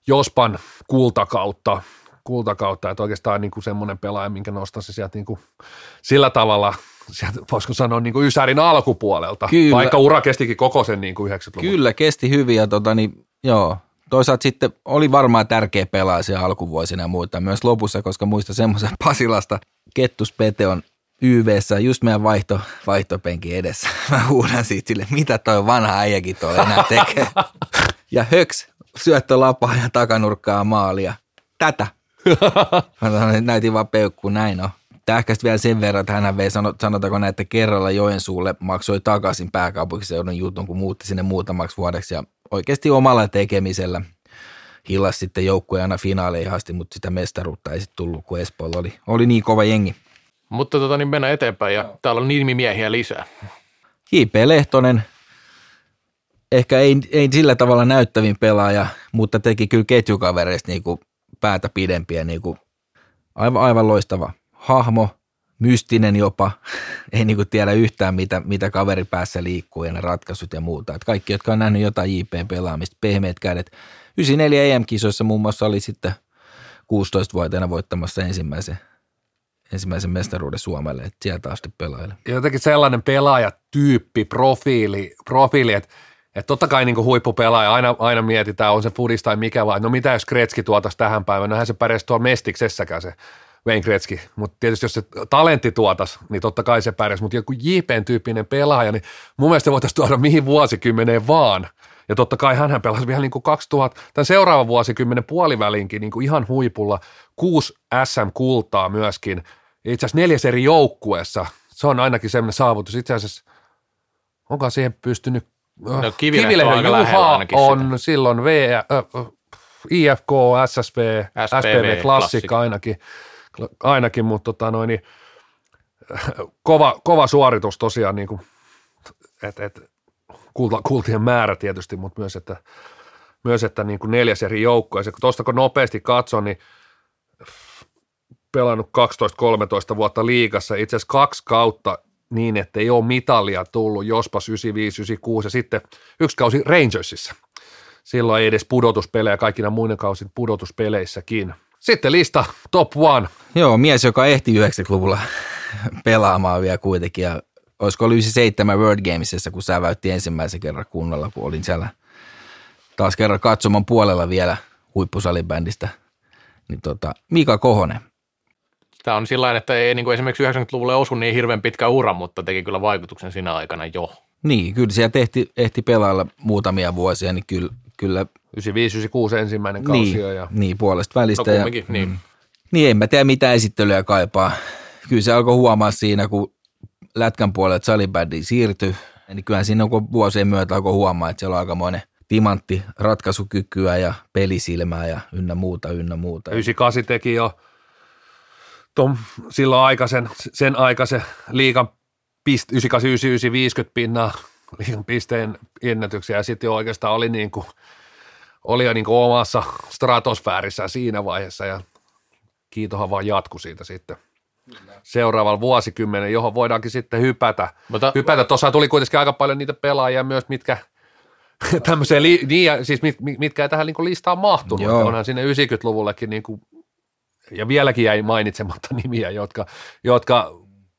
Jospan kultakautta, kultakautta, että oikeastaan niin kuin semmoinen pelaaja, minkä nostaisin sieltä niin kuin sillä tavalla, voisiko sanoa niin kuin Ysärin alkupuolelta, Kyllä. vaikka ura kestikin koko sen niin kuin 90-luvun.
Kyllä, kesti hyvin ja tota, niin, joo, toisaalta sitten oli varmaan tärkeä pelaaja siellä alkuvuosina ja muuta myös lopussa, koska muista semmoisen Pasilasta Kettus Pete on YVssä just meidän vaihto, vaihtopenkin edessä. Mä huudan siitä sille, mitä toi vanha äijäkin toi enää tekee. ja höks, syöttö lapaa ja takanurkkaa maalia. Tätä. Mä sanoin, näytin vaan peukkuun, näin on. Tähkästi vielä sen verran, että hän vei, sanotaanko näitä kerralla Joensuulle, maksoi takaisin pääkaupunkiseudun jutun, kun muutti sinne muutamaksi vuodeksi ja oikeasti omalla tekemisellä hillas sitten joukkueen aina finaaleihin asti, mutta sitä mestaruutta ei sitten tullut, kun Espoolla oli, oli niin kova jengi.
Mutta tota, niin mennään eteenpäin ja täällä on nimimiehiä lisää.
J.P. Lehtonen, ehkä ei, ei sillä tavalla näyttävin pelaaja, mutta teki kyllä ketjukavereista niin kuin päätä pidempiä. Niin kuin aivan, aivan loistava hahmo, mystinen jopa, ei niin kuin tiedä yhtään, mitä, mitä kaveri päässä liikkuu ja ne ratkaisut ja muuta. Et kaikki, jotka on nähnyt jotain JPn pelaamista, pehmeät kädet. 94 EM-kisoissa muun muassa oli sitten 16-vuotiaana voittamassa ensimmäisen ensimmäisen mestaruuden Suomelle, että sieltä asti pelaajille.
Jotenkin sellainen pelaajatyyppi, profiili, profiili että että totta kai niin huippupelaaja, aina, aina mietitään, on se fudis tai mikä vai, no mitä jos Kretski tuotaisi tähän päivään, no hän se pärjäsi tuolla Mestiksessäkään se Wayne Kretski, mutta tietysti jos se talentti tuotas, niin totta kai se pärjäsi, mutta joku JPn-tyyppinen pelaaja, niin mun mielestä voitaisiin tuoda mihin vuosikymmeneen vaan. Ja totta kai hän pelasi vielä niin kuin 2000, tämän seuraavan vuosikymmenen puolivälinkin niin kuin ihan huipulla, kuusi SM-kultaa myöskin, itse asiassa neljäs eri joukkueessa. Se on ainakin semmoinen saavutus. Itse asiassa, onko siihen pystynyt
No, Kivilehto on
Juha on sitä. silloin v, äh, IFK, SSV, SPV, SPV klassikka ainakin, ainakin mutta tota noin, niin, kova, kova suoritus tosiaan, niin kuin, et, et, kulta, kultien määrä tietysti, mutta myös, että, myös, että niin kuin neljäs eri joukko. Ja tuosta kun nopeasti katson, niin pelannut 12-13 vuotta liigassa, itse asiassa kaksi kautta niin, että ei ole mitalia tullut, jospas 95, 96 ja sitten yksi kausi Rangersissa. Silloin ei edes pudotuspelejä, kaikina muina kausin pudotuspeleissäkin. Sitten lista top one.
Joo, mies, joka ehti 90-luvulla pelaamaan vielä kuitenkin ja olisiko ollut 97 World Gamesissa, kun säväytti ensimmäisen kerran kunnolla, kun olin siellä taas kerran katsoman puolella vielä huippusalibändistä. Niin tota, Mika Kohonen,
Tämä on sillä että ei niin kuin esimerkiksi 90-luvulle osu niin hirveän pitkä ura, mutta teki kyllä vaikutuksen siinä aikana jo.
Niin, kyllä siellä tehti, ehti pelailla muutamia vuosia, niin kyllä, kyllä
95-96 ensimmäinen kausi
niin,
jo ja
niin, puolesta välistä.
No
ja,
niin.
niin, en mä tiedä mitä esittelyä kaipaa. Kyllä se alkoi huomaa siinä, kun lätkän puolelta salibändiin siirtyi, niin kyllähän siinä on vuosien myötä alkoi huomaa, että siellä on aikamoinen timantti ratkaisukykyä ja pelisilmää ja ynnä muuta, ynnä muuta.
98 teki jo ton, silloin aikaisen, sen aikaisen liikan pist, 98 50 pinnaa liikan pisteen ennätyksiä ja sitten jo oikeastaan oli, niin kuin, oli jo niin kuin omassa stratosfäärissä siinä vaiheessa ja kiitohan vaan jatku siitä sitten seuraavalla vuosikymmenen, johon voidaankin sitten hypätä.
Mutta,
hypätä. Tuossa tuli kuitenkin aika paljon niitä pelaajia myös, mitkä tämmöiseen, li, niin, ja siis mit, mitkä ei tähän niin listaan mahtunut.
Joo.
Onhan sinne 90-luvullekin niin kuin, ja vieläkin jäi mainitsematta nimiä, jotka, jotka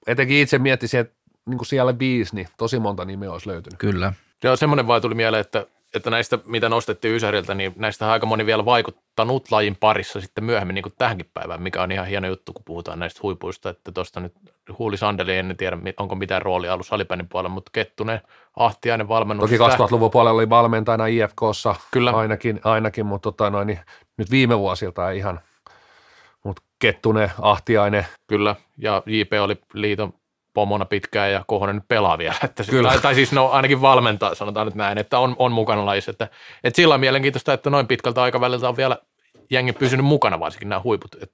etenkin itse miettisin, että niin kuin siellä viisi, niin tosi monta nimeä olisi löytynyt.
Kyllä.
Joo, semmoinen vaan tuli mieleen, että, että näistä, mitä nostettiin Ysäriltä, niin näistä on aika moni vielä vaikuttanut lajin parissa sitten myöhemmin niin kuin tähänkin päivään, mikä on ihan hieno juttu, kun puhutaan näistä huipuista, että tuosta nyt Huuli Sandeli, en tiedä, onko mitään roolia ollut salipänin puolella, mutta Kettunen, Ahtiainen valmennus.
Toki 2000-luvun puolella oli valmentajana IFKssa
Kyllä.
ainakin, ainakin mutta tota noin, niin nyt viime vuosilta ei ihan, mutta Kettunen, Ahtiainen,
Kyllä, ja JP oli liiton pomona pitkään ja Kohonen nyt pelaa vielä. Että se,
Kyllä.
Tai, tai, siis no ainakin valmentaa, sanotaan nyt näin, että on, on mukana lajissa. Että, että sillä on mielenkiintoista, että noin pitkältä aikaväliltä on vielä jengi pysynyt mukana, varsinkin nämä huiput. Et,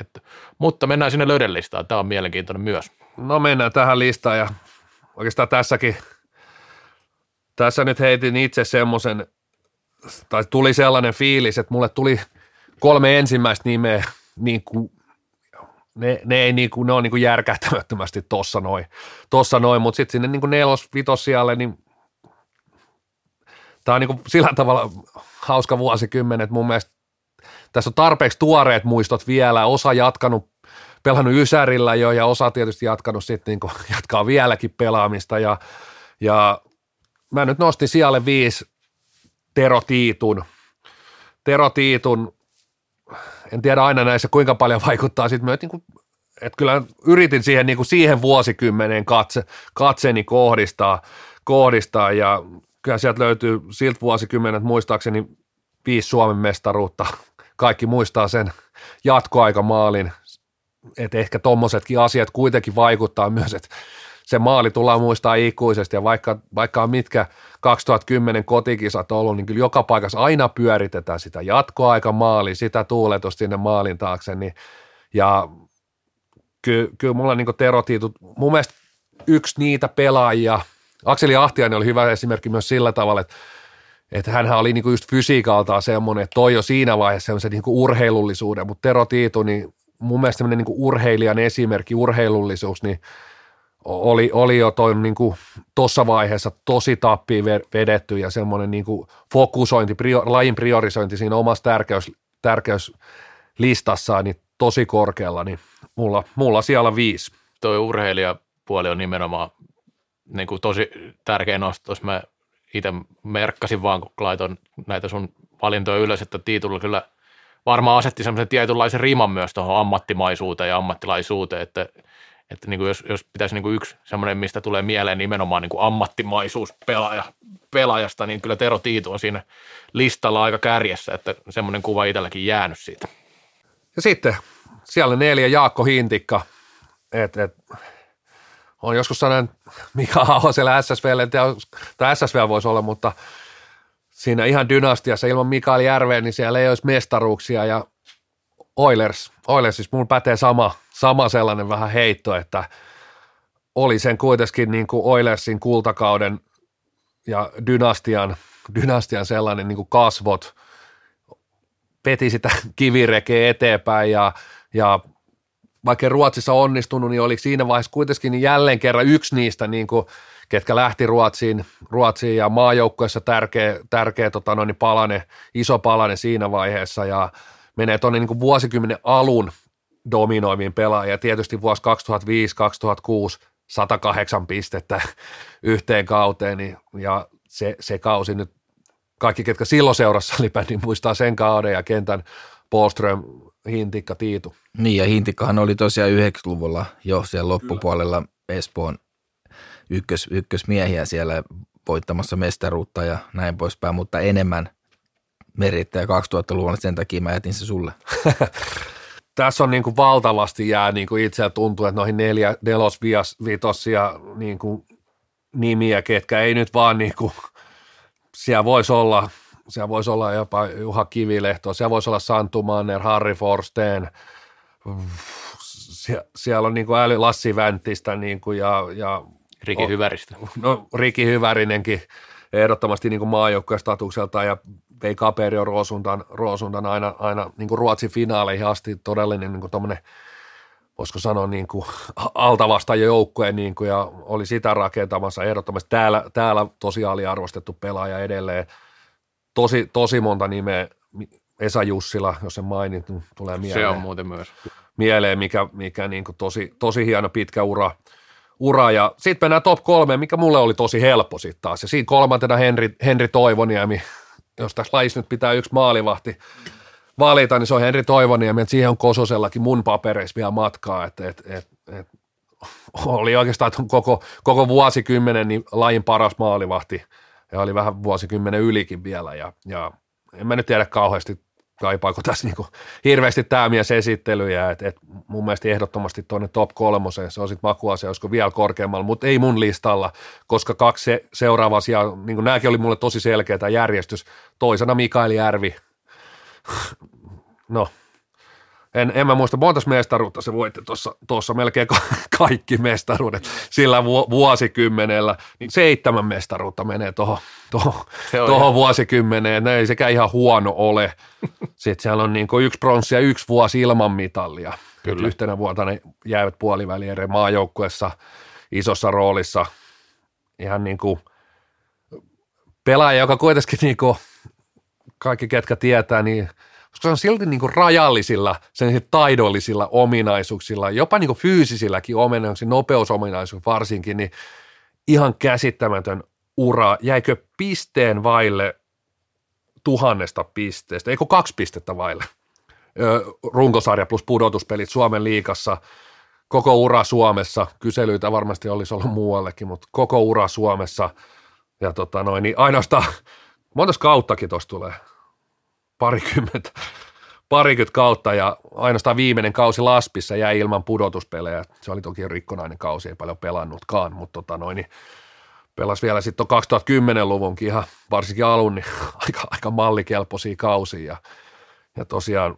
et, mutta mennään sinne löydellistaan, tämä on mielenkiintoinen myös.
No mennään tähän listaan ja oikeastaan tässäkin, tässä nyt heitin itse semmoisen, tai tuli sellainen fiilis, että mulle tuli kolme ensimmäistä nimeä, niin kuin, ne, ne, ei niin kuin, ne on niin kuin järkähtämättömästi tossa noin, tossa noin mutta sitten sinne niin kuin nelos, vitos siellä, niin tämä on niin kuin sillä tavalla hauska vuosikymmen, että mun mielestä tässä on tarpeeksi tuoreet muistot vielä, osa jatkanut pelannut Ysärillä jo ja osa tietysti jatkanut sitten niin jatkaa vieläkin pelaamista ja, ja mä nyt nostin sijalle viisi Tero Tiitun. Tero Tiitun, en tiedä aina näissä kuinka paljon vaikuttaa. Sitten myös, niin kuin, että kyllä yritin siihen, niin kuin siihen vuosikymmeneen katse, katseeni kohdistaa, kohdistaa. Ja kyllä sieltä löytyy siltä vuosikymmenet muistaakseni viisi Suomen mestaruutta. Kaikki muistaa sen jatkoaikamaalin, että ehkä tommosetkin asiat kuitenkin vaikuttaa myös, että se maali tullaan muistaa ikuisesti. Ja vaikka, vaikka on mitkä 2010 kotikisat ollut, niin kyllä joka paikassa aina pyöritetään sitä jatkoaikamaali, sitä tuuletusta sinne maalin taakse, niin, ja kyllä, kyllä mulla niin Tero Tiitu, mun mielestä yksi niitä pelaajia, Akseli Ahtiainen oli hyvä esimerkki myös sillä tavalla, että että hänhän oli niinku just fysiikaltaan semmoinen, että toi jo siinä vaiheessa semmoisen niinku urheilullisuuden, mutta Tero Tiitu, niin mun mielestä semmoinen niinku urheilijan esimerkki, urheilullisuus, niin oli, oli jo toi niinku tuossa vaiheessa tosi tappiin vedetty ja semmoinen niinku fokusointi, prior, lajin priorisointi siinä omassa tärkeys, tärkeyslistassaan niin tosi korkealla, niin mulla, mulla siellä viisi.
Tuo urheilijapuoli on nimenomaan niin kuin tosi tärkeä nostos. Mä itse merkkasin vaan, kun laitoin näitä sun valintoja ylös, että Tiitulla kyllä varmaan asetti semmoisen tietynlaisen riman myös tuohon ammattimaisuuteen ja ammattilaisuuteen, että, että niin kuin jos, jos pitäisi niin kuin yksi semmoinen, mistä tulee mieleen nimenomaan niin kuin ammattimaisuus pelaaja, pelaajasta, niin kyllä Tero Tiitu on siinä listalla aika kärjessä, että semmoinen kuva itselläkin jäänyt siitä.
Ja sitten siellä neljä Jaakko Hintikka, että et, on joskus sanonut Mika Aho siellä SSVlle, tai SSV voisi olla, mutta siinä ihan dynastiassa ilman Mikael Järveä, niin siellä ei olisi mestaruuksia ja Oilers, Oilers siis mulla pätee sama, sama sellainen vähän heitto, että oli sen kuitenkin niin kuin Oilersin kultakauden ja dynastian, dynastian sellainen niin kuin kasvot, peti sitä kivirekeä eteenpäin ja, ja vaikka Ruotsissa onnistunut, niin oliko siinä vaiheessa kuitenkin niin jälleen kerran yksi niistä, niin kuin, ketkä lähti Ruotsiin, Ruotsiin ja maajoukkoissa tärkeä, tärkeä tota noin, palane, iso palane siinä vaiheessa. Ja menee tuonne niin vuosikymmenen alun dominoiviin pelaajia. Tietysti vuosi 2005-2006 108 pistettä yhteen kauteen niin, ja se, se kausi nyt kaikki, ketkä silloin seurassa oli niin muistaa sen kauden ja kentän Polström, Hintikka, Tiitu.
Niin ja Hintikkahan oli tosiaan 90-luvulla jo siellä loppupuolella Espoon ykkös, ykkösmiehiä siellä voittamassa mestaruutta ja näin poispäin, mutta enemmän merittäjä 2000-luvulla, sen takia mä jätin se sulle.
Tässä on niin kuin valtavasti jää niin kuin itseä tuntuu, että noihin neljä, nelos, vias, vitosia niin kuin nimiä, ketkä ei nyt vaan niin kuin, siellä voisi olla, siellä voisi olla jopa Juha Kivilehto, siellä voisi olla Santu Manner, Harry Forsteen, Sie, siellä on niin kuin äly Lassi Vänttistä niin kuin ja, ja
Riki Hyväristä.
No Riki Hyvärinenkin ehdottomasti niin kuin maajoukkuestatukselta ja vei Kaperio Roosundan, Roosundan aina, aina niin kuin Ruotsin finaaleihin asti todellinen niin kuin voisiko sanoa niin kuin altavasta joukkueen niin kuin, ja oli sitä rakentamassa ehdottomasti. Täällä, täällä tosiaan oli arvostettu pelaaja edelleen. Tosi, tosi monta nimeä, Esa Jussila, jos sen mainit, niin tulee mieleen.
Se on muuten myös.
Mieleen, mikä, mikä niin kuin tosi, tosi hieno pitkä ura. ura. Ja sitten mennään top kolme, mikä mulle oli tosi helppo sitten taas. Ja siinä kolmantena Henri, Henri Toivoniemi, jos tässä lajissa nyt pitää yksi maalivahti valita, niin se on Henri Toivoniemi, että siihen on Kososellakin mun papereissa vielä matkaa, että et, et, et, oli oikeastaan koko, koko vuosikymmenen niin lajin paras maalivahti. Ja oli vähän vuosikymmenen ylikin vielä ja, ja en mä nyt tiedä kauheasti kaipaako tässä niinku hirveästi tämä mies esittelyjä, että et mun mielestä ehdottomasti tuonne top kolmoseen, se on sitten makuasia, olisiko vielä korkeammalla, mutta ei mun listalla, koska kaksi se, seuraavaa sijaa, niin nämäkin oli mulle tosi selkeä tämä järjestys, toisena Mikael Järvi, no en, en mä muista monta mestaruutta se voitti tuossa, tuossa melkein kaikki mestaruudet sillä vu, vuosikymmenellä, niin seitsemän mestaruutta menee tuohon toho, toho vuosikymmeneen, ne ei sekään ihan huono ole. Sitten siellä on niin yksi pronssi ja yksi vuosi ilman mitallia. Kyllä. Yhtenä vuotena ne jäävät puoliväliereen maajoukkuessa isossa roolissa. Ihan niin kuin pelaaja, joka kuitenkin niin kuin kaikki ketkä tietää, niin – koska se on silti niin kuin rajallisilla, sen taidollisilla ominaisuuksilla, jopa niin kuin fyysisilläkin ominaisuuksilla, nopeusominaisuuksilla varsinkin, niin ihan käsittämätön ura. Jäikö pisteen vaille tuhannesta pisteestä, eikö kaksi pistettä vaille? runkosarja plus pudotuspelit Suomen liikassa, koko ura Suomessa, kyselyitä varmasti olisi ollut muuallekin, mutta koko ura Suomessa. Ja tota noin, niin ainoastaan, monta kauttakin tuossa tulee, parikymmentä, parikymmentä kautta ja ainoastaan viimeinen kausi Laspissa jäi ilman pudotuspelejä. Se oli toki rikkonainen kausi, ei paljon pelannutkaan, mutta tota noin, niin pelasi vielä sitten 2010-luvunkin ihan varsinkin alun, niin aika, aika mallikelpoisia kausia ja, ja tosiaan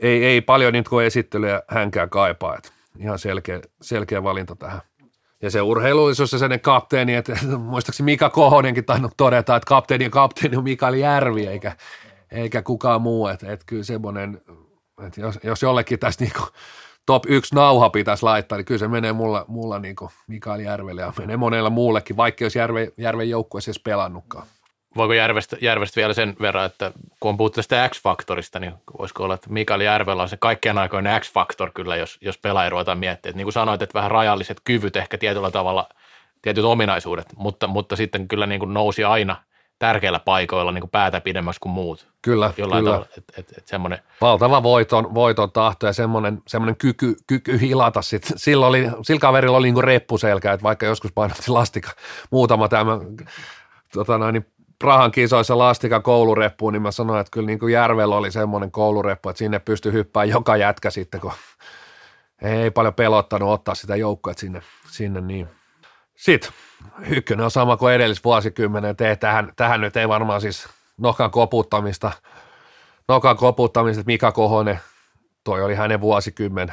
ei, ei paljon niitä kuin esittelyä hänkään kaipaa, että ihan selkeä, selkeä valinta tähän. Ja se urheilullisuus ja sen kapteeni, että muistaakseni Mika Kohonenkin tainnut todeta, että kapteeni ja kapteeni on Mikael Järvi, eikä, eikä kukaan muu. Että, että kyllä semmoinen, että jos, jos jollekin tässä niin top yksi nauha pitäisi laittaa, niin kyllä se menee mulla, mulla niin Mikael Järvelle ja menee monella muullekin, vaikka jos Järve, Järven joukkueessa edes pelannutkaan
voiko Järvestä, Järvestä vielä sen verran, että kun on puhuttu tästä X-faktorista, niin voisiko olla, että Mikael Järvellä on se kaikkien aikoinen X-faktor kyllä, jos, jos pelaaja ruvetaan miettiä. Että niin kuin sanoit, että vähän rajalliset kyvyt, ehkä tietyllä tavalla tietyt ominaisuudet, mutta, mutta sitten kyllä niin kuin nousi aina tärkeillä paikoilla niin kuin päätä pidemmäksi kuin muut.
Kyllä,
Jollain
kyllä.
Tavalla, et, et, et semmoinen.
Valtava voiton, voiton tahto ja semmoinen, semmoinen kyky, kyky hilata. Sit. Sillä, oli, sillä kaverilla oli niin kuin reppuselkä, että vaikka joskus painotti lastika muutama tämä tota noin, niin Prahan kisoissa lastikan koulureppuun, niin mä sanoin, että kyllä niin kuin Järvellä oli semmoinen koulureppu, että sinne pystyi hyppään joka jätkä sitten, kun ei paljon pelottanut ottaa sitä joukkoa sinne, sinne niin. Sitten ykkönen on sama kuin edellisvuosikymmenen, että tähän, tähän nyt ei varmaan siis nokan koputtamista, nokan koputtamista, Mika Kohonen, toi oli hänen vuosikymmen.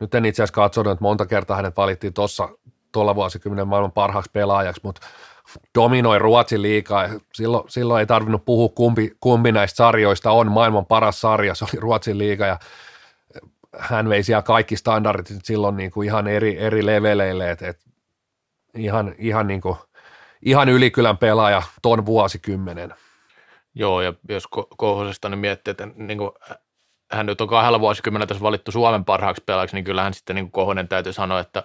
Nyt en itse asiassa katsonut, että monta kertaa hänet valittiin tuossa tuolla vuosikymmenen maailman parhaaksi pelaajaksi, mutta dominoi Ruotsin liikaa. Silloin, silloin ei tarvinnut puhua, kumpi, kumpi näistä sarjoista on maailman paras sarja. Se oli Ruotsin liiga ja hän vei siellä kaikki standardit silloin niin kuin ihan eri, eri leveleille. Et, et ihan, ihan, niin kuin, ihan ylikylän pelaaja ton vuosikymmenen.
Joo, ja jos Kohosesta niin miettii, että niin kuin hän nyt on kahdella vuosikymmenellä tässä valittu Suomen parhaaksi pelaajaksi, niin kyllähän sitten niin kuin Kohonen täytyy sanoa, että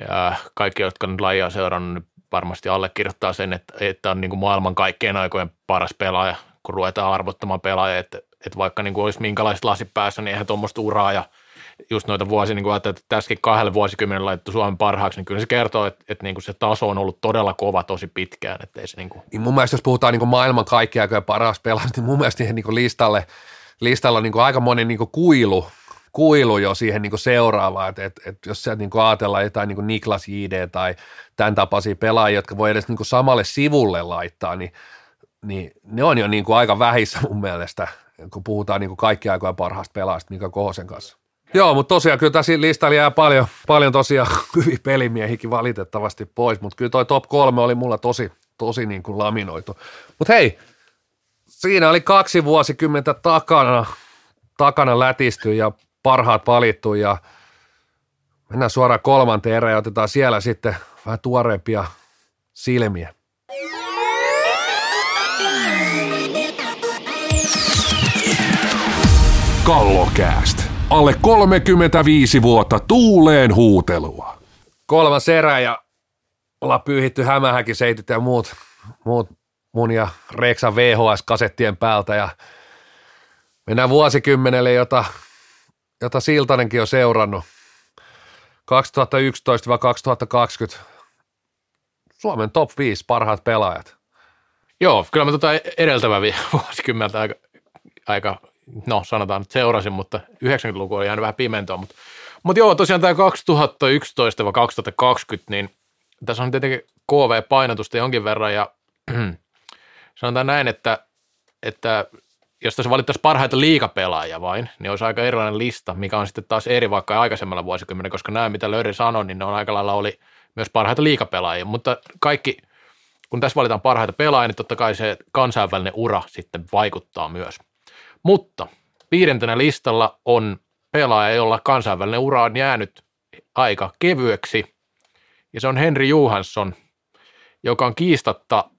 ja kaikki, jotka nyt lajia on seurannut, niin varmasti allekirjoittaa sen, että, että on niin kuin maailman kaikkien aikojen paras pelaaja, kun ruvetaan arvottamaan pelaajia, että, että vaikka niin kuin olisi minkälaiset lasit päässä, niin eihän tuommoista uraa ja just noita vuosia, niin kuin että tässäkin kahdelle vuosikymmenen laitettu Suomen parhaaksi, niin kyllä se kertoo, että, että niin kuin se taso on ollut todella kova tosi pitkään. Että ei se niin kuin...
Niin mun mielestä jos puhutaan niin kuin maailman kaikkia aikojen paras pelaaja, niin mun mielestä niin listalle, listalla on niin kuin aika moni niin kuin kuilu, kuilu jo siihen niin seuraavaan, että, että, että jos sieltä niin ajatellaan jotain niin Niklas J.D. tai tämän tapaisia pelaajia, jotka voi edes niin samalle sivulle laittaa, niin, niin ne on jo niin aika vähissä mun mielestä, kun puhutaan niin kuin kaikkia aikoja parhaasta pelaajasta Mika Kohosen kanssa. Joo, mutta tosiaan kyllä tässä listalla jää paljon, paljon tosiaan hyviä pelimiehikin valitettavasti pois, mutta kyllä toi top kolme oli mulla tosi, tosi niin kuin laminoitu. Mutta hei, siinä oli kaksi vuosikymmentä takana, takana lätisty ja parhaat valittu ja mennään suoraan kolmanteen erään ja otetaan siellä sitten vähän tuoreempia silmiä.
Kallokääst. Alle 35 vuotta tuuleen huutelua.
Kolmas erä ja ollaan pyyhitty hämähäkiseitit ja muut, muut mun ja Reksan VHS-kasettien päältä ja mennään vuosikymmenelle, jota, jota Siltanenkin on seurannut. 2011-2020 Suomen top 5 parhaat pelaajat.
Joo, kyllä mä tota edeltävä vuosikymmentä aika, aika, no sanotaan, että seurasin, mutta 90-luku oli jäänyt vähän pimentoa, mutta, mutta joo, tosiaan tämä 2011-2020, niin tässä on tietenkin KV-painotusta jonkin verran ja sanotaan näin, että, että jos tässä valittaisiin parhaita liikapelaajia vain, niin olisi aika erilainen lista, mikä on sitten taas eri vaikka aikaisemmalla vuosikymmenellä, koska nämä, mitä Löyri sanoi, niin ne on aika lailla oli myös parhaita liikapelaajia, mutta kaikki, kun tässä valitaan parhaita pelaajia, niin totta kai se kansainvälinen ura sitten vaikuttaa myös. Mutta viidentenä listalla on pelaaja, jolla kansainvälinen ura on jäänyt aika kevyeksi, ja se on Henri Johansson, joka on kiistatta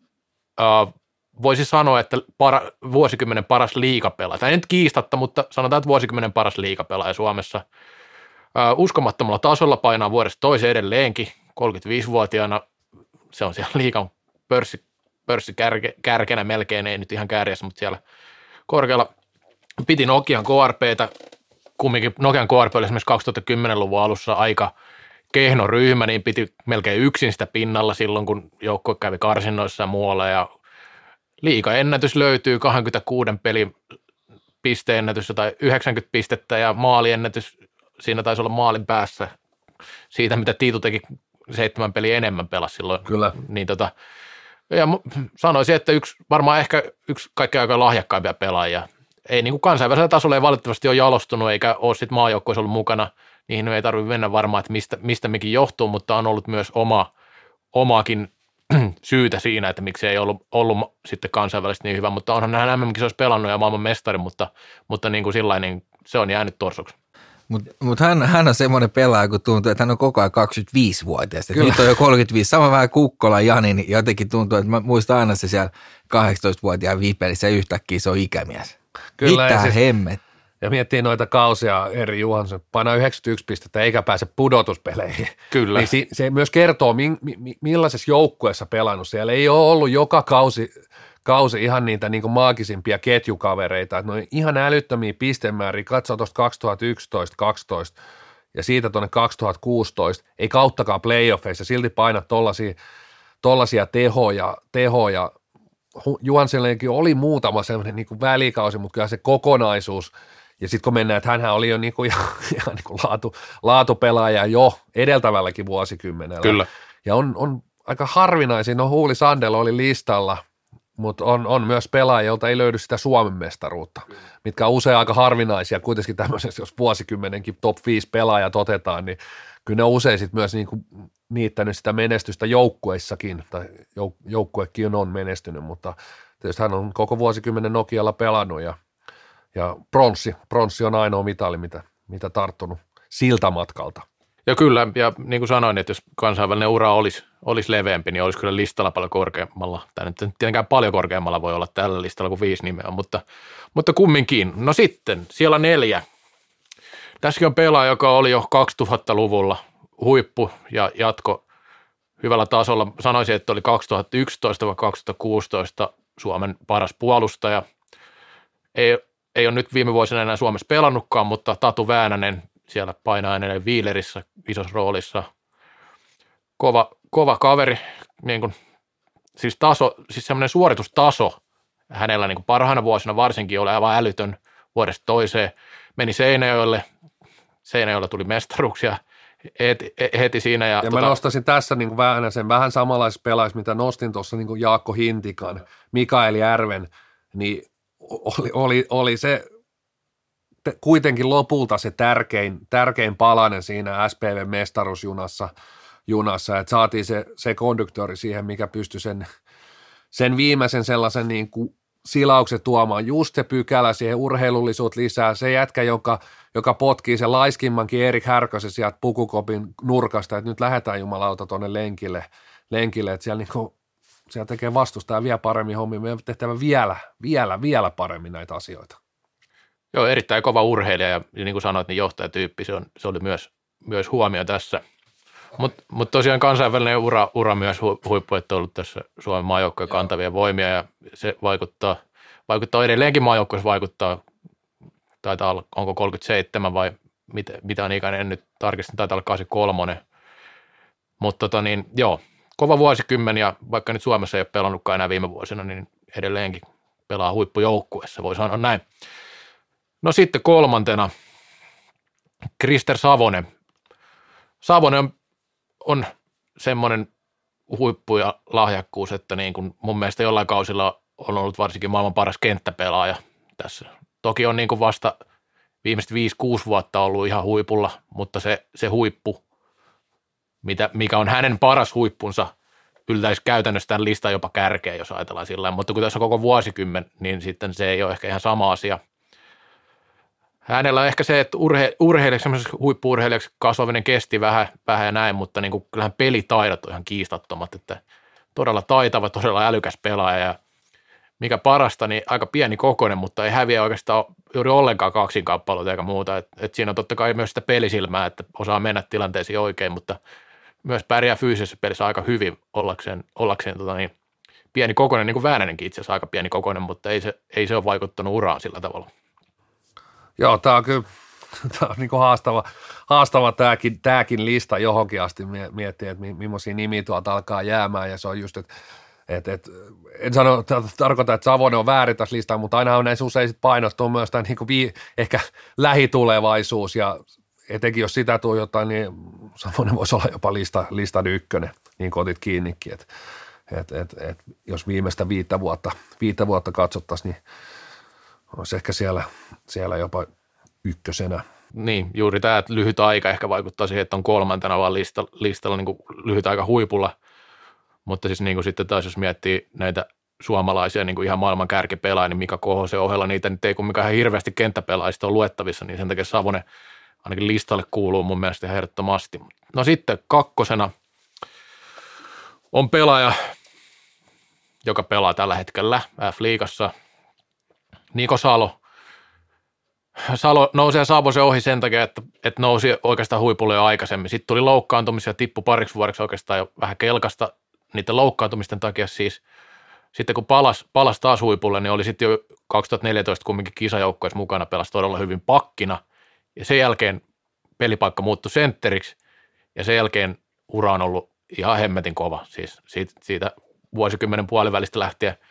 äh, voisi sanoa, että para, vuosikymmenen paras liikapelaaja. Tai nyt kiistatta, mutta sanotaan, että vuosikymmenen paras liikapelaaja Suomessa. Uskomattomalla tasolla painaa vuodesta toiseen edelleenkin. 35-vuotiaana se on siellä liikan pörssi, pörssi kärke, kärkenä melkein, ei nyt ihan kärjessä, mutta siellä korkealla. Piti Nokian KRPtä, kumminkin Nokian KRP oli esimerkiksi 2010-luvun alussa aika kehno ryhmä, niin piti melkein yksin sitä pinnalla silloin, kun joukkue kävi karsinnoissa ja muualla ja liikaennätys löytyy 26 pelin pisteennätys tai 90 pistettä ja maaliennätys, siinä taisi olla maalin päässä siitä, mitä Tiitu teki seitsemän peli enemmän pelasi silloin.
Kyllä.
Niin tota, ja sanoisin, että yksi, varmaan ehkä yksi kaikkein aika lahjakkaimpia pelaajia. Ei niin kuin kansainvälisellä tasolla ei valitettavasti ole jalostunut eikä ole sitten maajoukkoissa ollut mukana. Niihin ei tarvitse mennä varmaan, että mistä, mistä mikin johtuu, mutta on ollut myös oma, omaakin syytä siinä, että miksi ei ollut, ollut sitten kansainvälisesti niin hyvä, mutta onhan hän mm olisi pelannut ja maailman mestari, mutta, mutta niin kuin sillain, niin se on jäänyt torsoksi.
Mutta mut hän, hän on semmoinen pelaaja, kun tuntuu, että hän on koko ajan 25-vuotias. Nyt on jo 35, sama vähän Kukkola Jani, niin jotenkin tuntuu, että mä muistan aina se siellä 18-vuotiaan viipelissä yhtäkkiä se on ikämies. Kyllä, Mitä siis, hemmet?
Ja miettii noita kausia eri Juhansson, painaa 91 pistettä eikä pääse pudotuspeleihin.
Kyllä.
Niin se, se myös kertoo, mi, mi, millaisessa joukkueessa pelannut. Siellä ei ole ollut joka kausi, kausi ihan niitä niin maagisimpia ketjukavereita. Että ne on ihan älyttömiä pistemääriä. Katso tuosta 2011, 12 ja siitä tuonne 2016. Ei kauttakaan playoffeissa, silti painat tollaisia, tollaisia tehoja, tehoja Juhansellekin oli muutama sellainen niin kuin välikausi, mutta kyllä se kokonaisuus, ja sitten kun mennään, että hänhän oli jo niin kuin, ihan, ihan niin kuin laatu, laatupelaaja jo edeltävälläkin vuosikymmenellä.
Kyllä.
Ja on, on aika harvinaisin, no Huuli Sandel oli listalla, mutta on, on myös pelaajia, jolta ei löydy sitä Suomen mestaruutta, mitkä on usein aika harvinaisia. Kuitenkin tämmöisessä, jos vuosikymmenenkin top 5 pelaajat otetaan, niin kyllä ne on usein sit myös niin kuin niittänyt sitä menestystä joukkueissakin, tai jouk- joukkuekin on menestynyt, mutta tietysti hän on koko vuosikymmenen Nokialla pelannut ja, ja pronssi, pronssi on ainoa mitali, mitä, mitä tarttunut siltä matkalta.
Ja kyllä, ja niin kuin sanoin, että jos kansainvälinen ura olisi, olisi leveämpi, niin olisi kyllä listalla paljon korkeammalla. Tai nyt tietenkään paljon korkeammalla voi olla tällä listalla kuin viisi nimeä, mutta, mutta kumminkin. No sitten, siellä neljä. Tässäkin on pelaaja, joka oli jo 2000-luvulla huippu ja jatko hyvällä tasolla. Sanoisin, että oli 2011-2016 Suomen paras puolustaja. Ei, ei ole nyt viime vuosina enää Suomessa pelannutkaan, mutta Tatu Väänänen siellä painaa edelleen Viilerissä isossa roolissa. Kova, kova kaveri, niin kuin, siis, taso, siis semmoinen suoritustaso hänellä niin kuin parhaina vuosina varsinkin oli aivan älytön vuodesta toiseen. Meni Seinäjoelle, Seinäjoella tuli mestaruuksia heti, heti siinä. Ja,
ja tota... mä nostaisin tässä niin kuin vähän sen vähän samanlaisessa pelaajassa, mitä nostin tuossa niin kuin Jaakko Hintikan, Mikael Järven, niin oli, oli, oli se kuitenkin lopulta se tärkein, tärkein palanen siinä SPV-mestaruusjunassa, junassa, että saatiin se, se konduktori siihen, mikä pystyi sen, sen viimeisen sellaisen niin kuin silaukset tuomaan, just se pykälä siihen urheilullisuut lisää, se jätkä, joka, joka potkii sen laiskimmankin Erik Härkösen sieltä pukukopin nurkasta, että nyt lähdetään jumalauta tuonne lenkille, lenkille että siellä, niin kuin, siellä tekee vastustaja vielä paremmin hommia, meidän tehtävä vielä, vielä, vielä paremmin näitä asioita.
Joo, erittäin kova urheilija ja niin kuin sanoit, niin johtajatyyppi, se, on, se oli myös, myös huomio tässä. Mutta mut tosiaan kansainvälinen ura, ura myös hu, huippu, että on ollut tässä Suomen maajoukkojen kantavia voimia ja se vaikuttaa, vaikuttaa edelleenkin maajoukkoissa vaikuttaa, taitaa olla, onko 37 vai mit, mitä on ikäinen, en nyt tarkistin, taitaa olla 83. Mutta tota niin, joo, kova vuosikymmen ja vaikka nyt Suomessa ei ole pelannutkaan enää viime vuosina, niin edelleenkin pelaa huippujoukkuessa, voi sanoa näin. No sitten kolmantena Krister Savonen. Savonen on, on semmoinen huippu ja lahjakkuus, että niin kuin mun mielestä jollain kausilla on ollut varsinkin maailman paras kenttäpelaaja tässä. Toki on niin kuin vasta viimeiset 5-6 vuotta ollut ihan huipulla, mutta se, se huippu, mitä, mikä on hänen paras huippunsa, yltäisi käytännössä tämän listan jopa kärkeen, jos ajatellaan sillä mutta kun tässä on koko vuosikymmen, niin sitten se ei ole ehkä ihan sama asia – hänellä on ehkä se, että urhe, urheilijaksi, huippuurheilijaksi kasvaminen kesti vähän, vähän ja näin, mutta niin kuin, kyllähän pelitaidot on ihan kiistattomat, että todella taitava, todella älykäs pelaaja. Ja mikä parasta, niin aika pieni kokoinen, mutta ei häviä oikeastaan juuri ollenkaan kaksinkamppailuita eikä muuta. Et, et siinä on totta kai myös sitä pelisilmää, että osaa mennä tilanteisiin oikein, mutta myös pärjää fyysisessä pelissä aika hyvin ollakseen, ollakseen tota niin, pieni kokoinen, niin kuin Väänänenkin itse asiassa aika pieni kokoinen, mutta ei se, ei se ole vaikuttanut uraan sillä tavalla.
Joo, tämä on kyllä tämä on niin kuin haastava, haastava tämäkin, tämäkin lista johonkin asti miettiä, että millaisia nimiä tuolta alkaa jäämään ja se on just, että et, et, en sano, tarkoita, että Savonen on väärin tässä listassa, mutta aina on näissä usein sit painottuu myös tämä niin kuin ehkä lähitulevaisuus ja etenkin jos sitä jotain, niin Savonen voisi olla jopa lista, listan ykkönen, niin kuin otit kiinnikin, että et, et, et, jos viimeistä viittä vuotta, viittä vuotta katsottaisiin, niin olisi ehkä siellä, siellä jopa ykkösenä.
Niin, juuri tämä, että lyhyt aika ehkä vaikuttaa siihen, että on kolmantena vaan listalla, listalla niin kuin lyhyt aika huipulla. Mutta siis niin kuin sitten taas jos miettii näitä suomalaisia niin kuin ihan maailman kärkipelaajia, niin Mika Kohosen ohella niitä nyt ei kumminkaan hirveästi kenttäpelaajista ole luettavissa, niin sen takia Savonen ainakin listalle kuuluu mun mielestä ihan ehdottomasti. No sitten kakkosena on pelaaja, joka pelaa tällä hetkellä F-liigassa – Niko Salo. Salo nousee Saabosen ohi sen takia, että, että nousi oikeastaan huipulle jo aikaisemmin. Sitten tuli loukkaantumisia, tippu pariksi vuodeksi oikeastaan jo vähän kelkasta niiden loukkaantumisten takia siis. Sitten kun palas, palas taas huipulle, niin oli sitten jo 2014 kumminkin kisajoukkoissa mukana, pelasi todella hyvin pakkina. Ja sen jälkeen pelipaikka muuttui sentteriksi ja sen jälkeen ura on ollut ihan hemmetin kova. Siis siitä, siitä vuosikymmenen puolivälistä lähtien –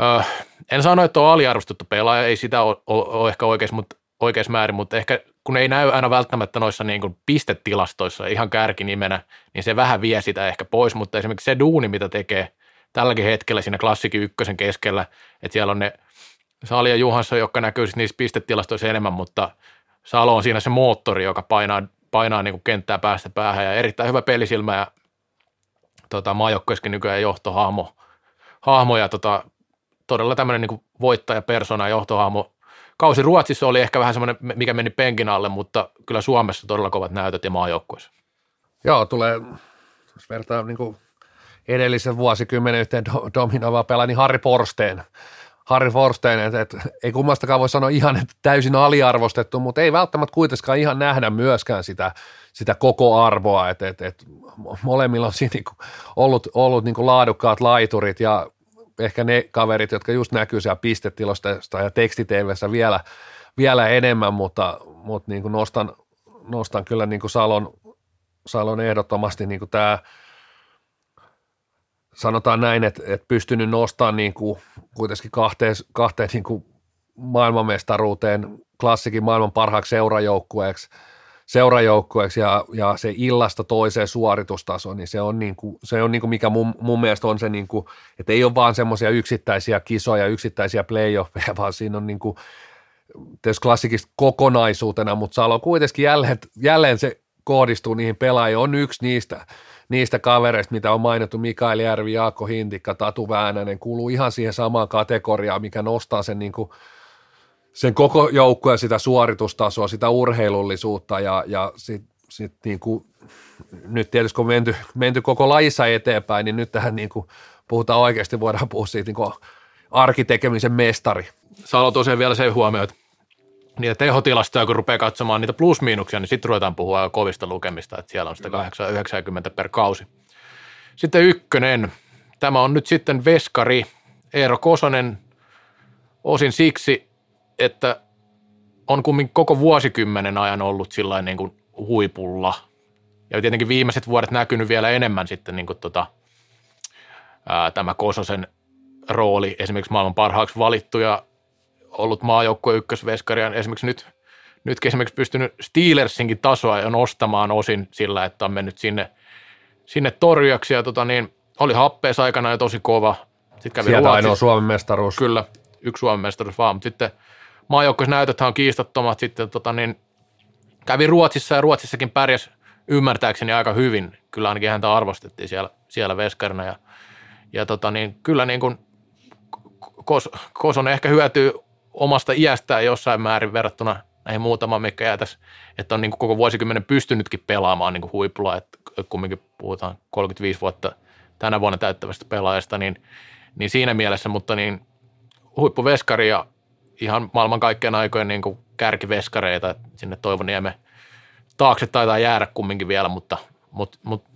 Öö, en sano, että on aliarvostettu pelaaja, ei sitä ole, ole ehkä oikeassa, mutta, oikeassa määrin, mutta ehkä kun ei näy aina välttämättä noissa niin kuin pistetilastoissa ihan kärkinimenä, niin se vähän vie sitä ehkä pois, mutta esimerkiksi se duuni, mitä tekee tälläkin hetkellä siinä klassikin ykkösen keskellä, että siellä on ne Sali ja Juhansson, jotka näkyy niissä pistetilastoissa enemmän, mutta Salo on siinä se moottori, joka painaa, painaa niin kuin kenttää päästä päähän ja erittäin hyvä pelisilmä ja tota, maajoukkoiskin nykyään johtohahmo hahmo ja tota, todella tämmöinen niin voittaja persona johtohahmo. Kausi Ruotsissa oli ehkä vähän semmoinen, mikä meni penkin alle, mutta kyllä Suomessa todella kovat näytöt ja maajoukkueessa.
Joo, tulee, jos vertaa niin kuin edellisen vuosikymmenen yhteen dominoivaa pelaa, niin Harri Forsteen. Harri Forsteen, että, että ei kummastakaan voi sanoa ihan että täysin aliarvostettu, mutta ei välttämättä kuitenkaan ihan nähdä myöskään sitä, sitä koko arvoa, että, että, että molemmilla on siinä niin ollut, ollut niin laadukkaat laiturit ja ehkä ne kaverit, jotka just näkyy siellä pistetilosta ja tekstiteivessä vielä, vielä enemmän, mutta, mutta niin kuin nostan, nostan kyllä niin kuin Salon, Salon ehdottomasti niin kuin tämä, sanotaan näin, että, että pystynyt nostamaan niin kuin kuitenkin kahteen, kahteen niin kuin maailmanmestaruuteen, klassikin maailman parhaaksi seurajoukkueeksi, seurajoukkueeksi ja, ja, se illasta toiseen suoritustasoon, niin se on, niin kuin, se on niin kuin mikä mun, mun mielestä on se, niin kuin, että ei ole vaan semmoisia yksittäisiä kisoja, yksittäisiä playoffeja, vaan siinä on niin kuin, tietysti klassikista kokonaisuutena, mutta Salo kuitenkin jälleen, jälleen se kohdistuu niihin pelaajiin, on yksi niistä, niistä kavereista, mitä on mainittu, Mikael Järvi, Jaakko Hintikka, Tatu Väänänen, kuuluu ihan siihen samaan kategoriaan, mikä nostaa sen, niin kuin, sen koko joukkueen sitä suoritustasoa, sitä urheilullisuutta ja, ja sit, sit niin kuin, nyt tietysti kun menty, menty koko lajissa eteenpäin, niin nyt tähän niin kuin, puhutaan oikeasti, voidaan puhua siitä niin kuin arkitekemisen mestari.
Salo tosiaan vielä se huomio, että niitä tehotilastoja, kun rupeaa katsomaan niitä plus-miinuksia, niin sitten ruvetaan puhua kovista lukemista, että siellä on sitä 890 per kausi. Sitten ykkönen. Tämä on nyt sitten veskari Eero Kosonen osin siksi, että on kummin koko vuosikymmenen ajan ollut sillä niin kuin huipulla. Ja tietenkin viimeiset vuodet näkynyt vielä enemmän sitten niin kuin tota, ää, tämä Kososen rooli esimerkiksi maailman parhaaksi valittu ja ollut maajoukkue ykkösveskari ja esimerkiksi nyt, nytkin esimerkiksi pystynyt Steelersinkin tasoa jo nostamaan osin sillä, että on mennyt sinne, sinne torjaksi ja tota niin, oli happees aikana jo tosi kova.
Sitten kävi Sieltä ainoa Suomen mestaruus.
Kyllä, yksi Suomen mestaruus vaan, mutta sitten maajoukkueisnäytöthän on kiistattomat sitten tota niin, kävi Ruotsissa ja Ruotsissakin pärjäs ymmärtääkseni aika hyvin. Kyllä ainakin häntä arvostettiin siellä, siellä veskarina ja, ja tota niin, kyllä niin kuin Kos, Koson ehkä hyötyy omasta iästään jossain määrin verrattuna näihin muutamaan, mikä jäätäisi, että on niin kuin koko vuosikymmenen pystynytkin pelaamaan niin kuin huipulla, että kumminkin puhutaan 35 vuotta tänä vuonna täyttävästä pelaajasta, niin, niin siinä mielessä, mutta niin huippuveskari ja ihan maailman kaikkien aikojen niin kuin kärkiveskareita, sinne Toivoniemen taakse taitaa jäädä kumminkin vielä, mutta, mutta, mutta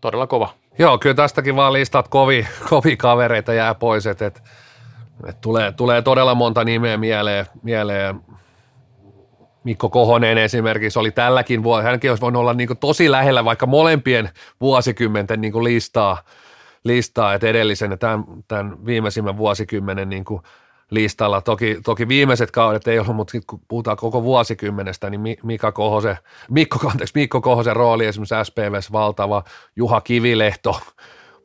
todella kova.
Joo, kyllä tästäkin vaan listat kovi, kovi kavereita jää pois, että, että et tulee, tulee todella monta nimeä mieleen, mieleen. Mikko Kohonen esimerkiksi oli tälläkin vuonna, hänkin olisi voinut olla niin tosi lähellä vaikka molempien vuosikymmenten niin listaa, listaa, että edellisen ja tämän, tämän viimeisimmän vuosikymmenen niin listalla. Toki, toki viimeiset kaudet ei ollut, mutta kun puhutaan koko vuosikymmenestä, niin Mika Kohosen, Mikko, anteeksi, Mikko Kohosen rooli esimerkiksi SPVs valtava, Juha Kivilehto,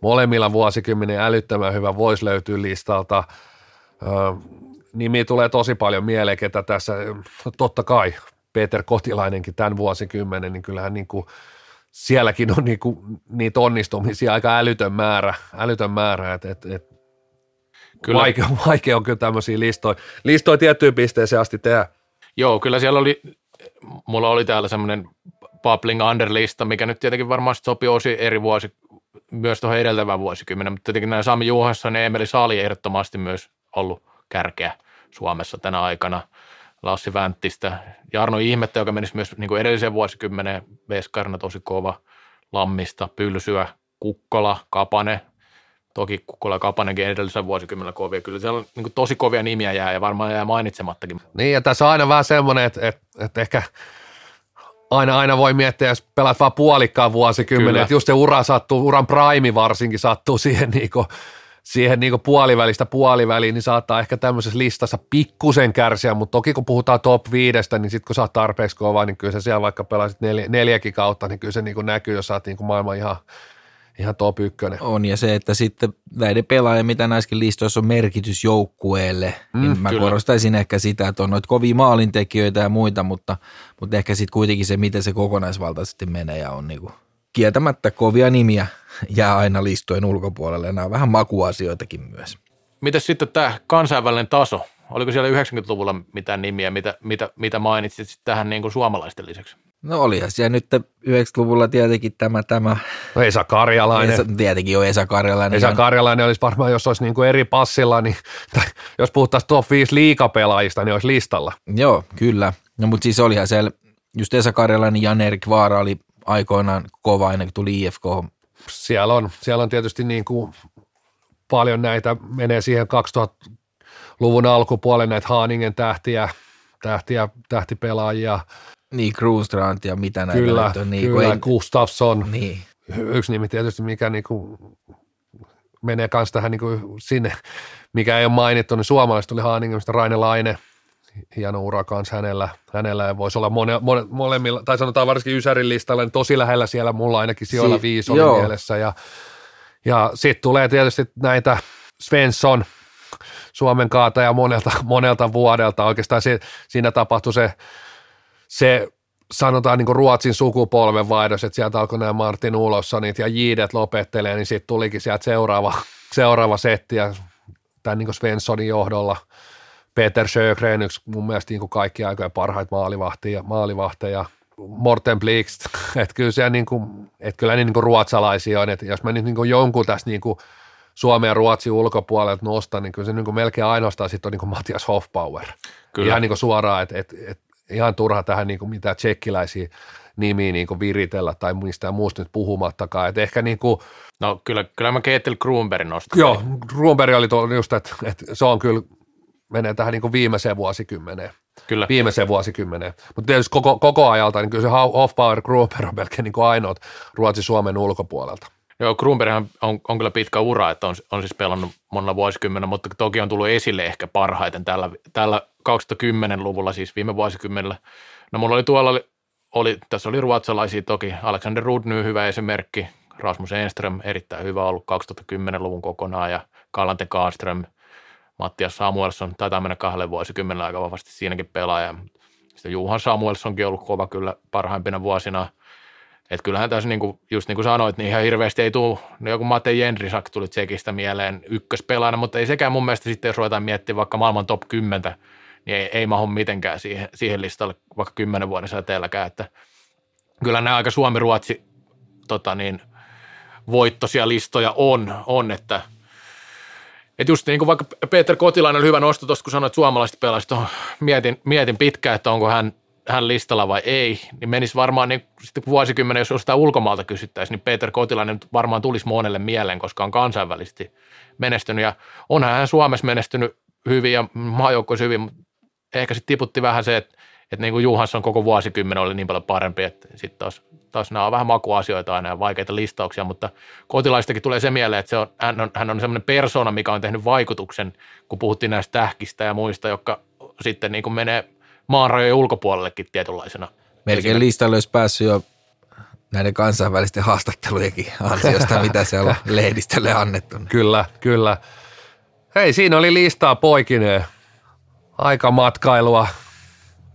molemmilla vuosikymmenen älyttömän hyvä voisi löytyä listalta – nimi tulee tosi paljon mieleen, ketä tässä, totta kai Peter Kotilainenkin tämän vuosikymmenen, niin kyllähän niin kuin, sielläkin on niin kuin, niitä onnistumisia aika älytön määrä, älytön määrä että et, et, kyllä. Vaikea, vaikea on kyllä tämmöisiä listoja, listoja tiettyyn pisteeseen asti tehdä.
Joo, kyllä siellä oli, mulla oli täällä semmoinen Bubbling Under-lista, mikä nyt tietenkin varmaan sopii osi eri vuosi, myös tuohon edeltävään vuosikymmenen, mutta tietenkin nämä Sami Juhansson ja Emeli Saali ehdottomasti myös ollut kärkeä Suomessa tänä aikana. Lassi Vänttistä, Jarno Ihmettä, joka menisi myös niin kuin edellisen vuosikymmenen veskarina tosi kova, Lammista, Pylsyä, Kukkola, Kapane, toki Kukkola ja Kapanenkin edellisen vuosikymmenen kovia. Kyllä siellä on niin tosi kovia nimiä jää ja varmaan jää mainitsemattakin.
Niin ja tässä on aina vähän semmoinen, että, että, että ehkä aina, aina voi miettiä, jos pelaat vaan puolikkaan vuosikymmenen, että just se ura sattuu, uran prime varsinkin sattuu siihen niin kuin siihen niin puolivälistä puoliväliin, niin saattaa ehkä tämmöisessä listassa pikkusen kärsiä, mutta toki kun puhutaan top viidestä, niin sitten kun sä oot tarpeeksi kova, niin kyllä se siellä vaikka pelasit neljä, neljäkin kautta, niin kyllä se niin näkyy, jos sä oot niin maailman ihan, ihan top ykkönen.
On, ja se, että sitten näiden pelaajien, mitä näissäkin listoissa on merkitys joukkueelle, mm, niin mä kyllä. korostaisin ehkä sitä, että on noita kovia maalintekijöitä ja muita, mutta, mutta ehkä sitten kuitenkin se, miten se kokonaisvaltaisesti menee ja on niin kuin kieltämättä kovia nimiä jää aina listojen ulkopuolelle. Nämä on vähän makuasioitakin myös.
Miten sitten tämä kansainvälinen taso? Oliko siellä 90-luvulla mitään nimiä, mitä, mitä, mitä mainitsit tähän niin kuin suomalaisten lisäksi?
No olihan siellä nyt 90-luvulla tietenkin tämä, tämä
no Esa Karjalainen.
Esa, tietenkin jo Esa Karjalainen.
Esa Karjalainen olisi varmaan, jos olisi niin kuin eri passilla, niin, tai jos puhuttaisiin top 5 liikapelaajista, niin olisi listalla.
Joo, kyllä. No mutta siis olihan siellä, just Esa Karjalainen, Jan-Erik Vaara oli aikoinaan kova ennen kuin tuli IFK.
Siellä on, siellä on tietysti niin kuin paljon näitä, menee siihen 2000-luvun alkupuolelle näitä Haaningen tähtiä, tähtiä, tähtipelaajia.
Niin, Kruunstrand ja mitä näitä
Kyllä,
on. Niin,
kyllä
ei,
Gustafsson.
niin.
Yksi nimi tietysti, mikä niinku menee kanssa tähän niinku sinne, mikä ei ole mainittu, niin suomalaiset tuli Haaningemista Raine Laine, hieno ura kanssa hänellä, hänellä ja voisi olla mone, mone, molemmilla, tai sanotaan varsinkin Ysärin listalla, niin tosi lähellä siellä mulla ainakin sijoilla
Si-
viisi oli
joo.
mielessä ja, ja sitten tulee tietysti näitä Svensson, Suomen kaataja monelta, monelta vuodelta. Oikeastaan se, siinä tapahtui se, se sanotaan niin Ruotsin sukupolven vaihdos, että sieltä alkoi nämä Martin Ulossonit ja Jiidet lopettelee, niin sitten tulikin sieltä seuraava, seuraava setti ja tämän niin Svenssonin johdolla Peter Sjögren, yksi mun mielestä niin kaikki aikojen parhaita maalivahtia, maalivahteja, Morten Blikst, että kyllä siellä niin kuin, että kyllä niin kuin ruotsalaisia on, että jos mä nyt niin kuin jonkun tässä niin kuin Suomen ja Ruotsin ulkopuolelta nostan, niin kyllä se niin kuin melkein ainoastaan sitten on niin kuin Matias Hofbauer.
Kyllä.
Ihan niin kuin suoraan, että, että, että ihan turha tähän niin kuin mitään tsekkiläisiä nimiä niin kuin viritellä tai mistään muusta nyt puhumattakaan. Että ehkä niin kuin,
No kyllä, kyllä mä Keetel Kruunbergin nostan.
joo, Ruomberg oli tuo just, että, että se on kyllä, menee tähän niin kuin viimeiseen vuosikymmeneen
Kyllä.
viimeiseen vuosikymmeneen. Mutta tietysti koko, koko ajalta, niin kyllä se Hofbauer Gruber on melkein niin kuin ainoat Ruotsin Suomen ulkopuolelta.
Joo, Kruunberghan on, on kyllä pitkä ura, että on, on siis pelannut monella vuosikymmenellä, mutta toki on tullut esille ehkä parhaiten tällä, tällä 2010-luvulla, siis viime vuosikymmenellä. No mulla oli tuolla, oli, oli, tässä oli ruotsalaisia toki, Alexander Rudny hyvä esimerkki, Rasmus Enström erittäin hyvä ollut 2010-luvun kokonaan ja Kalante Kaström, Mattias Samuelsson, taitaa mennä kahdelle vuosikymmenellä aika vahvasti siinäkin pelaaja. Sitten Juhan Samuelssonkin ollut kova kyllä parhaimpina vuosina. Että kyllähän tässä niinku, just niin kuin sanoit, niin ihan hirveästi ei tule, no joku Mate Jenrisak tuli Tsekistä mieleen ykköspelaajana, mutta ei sekään mun mielestä sitten, jos ruvetaan miettimään vaikka maailman top 10, niin ei, ei mahu mitenkään siihen, siihen listalle vaikka kymmenen vuoden säteelläkään, että kyllä nämä aika Suomi-Ruotsi tota niin, voittoisia listoja on, on että et just niin kuin vaikka Peter Kotilainen oli hyvä nosto tuosta, kun sanoit suomalaiset pelaajista, oh, mietin, mietin pitkään, että onko hän, hän listalla vai ei, niin menisi varmaan niin, sitten vuosikymmenen, jos jostain ulkomaalta kysyttäisiin, niin Peter Kotilainen varmaan tulisi monelle mieleen, koska on kansainvälisesti menestynyt. Ja onhan hän Suomessa menestynyt hyvin ja maajoukkoissa hyvin, mutta ehkä sitten tiputti vähän se, että, että niin kuin Juhansson koko vuosikymmen oli niin paljon parempi, että sitten taas, taas nämä on vähän makuasioita aina ja vaikeita listauksia, mutta kotilaistakin tulee se mieleen, että se on, hän on, hän on semmoinen persona, mikä on tehnyt vaikutuksen, kun puhuttiin näistä tähkistä ja muista, jotka sitten niin kuin menee maanrajojen ulkopuolellekin tietynlaisena.
Melkein listalle olisi päässyt jo näiden kansainvälisten haastattelujenkin ansiosta, mitä siellä on lehdistölle annettu.
Kyllä, kyllä. Hei, siinä oli listaa poikineen. Aikamatkailua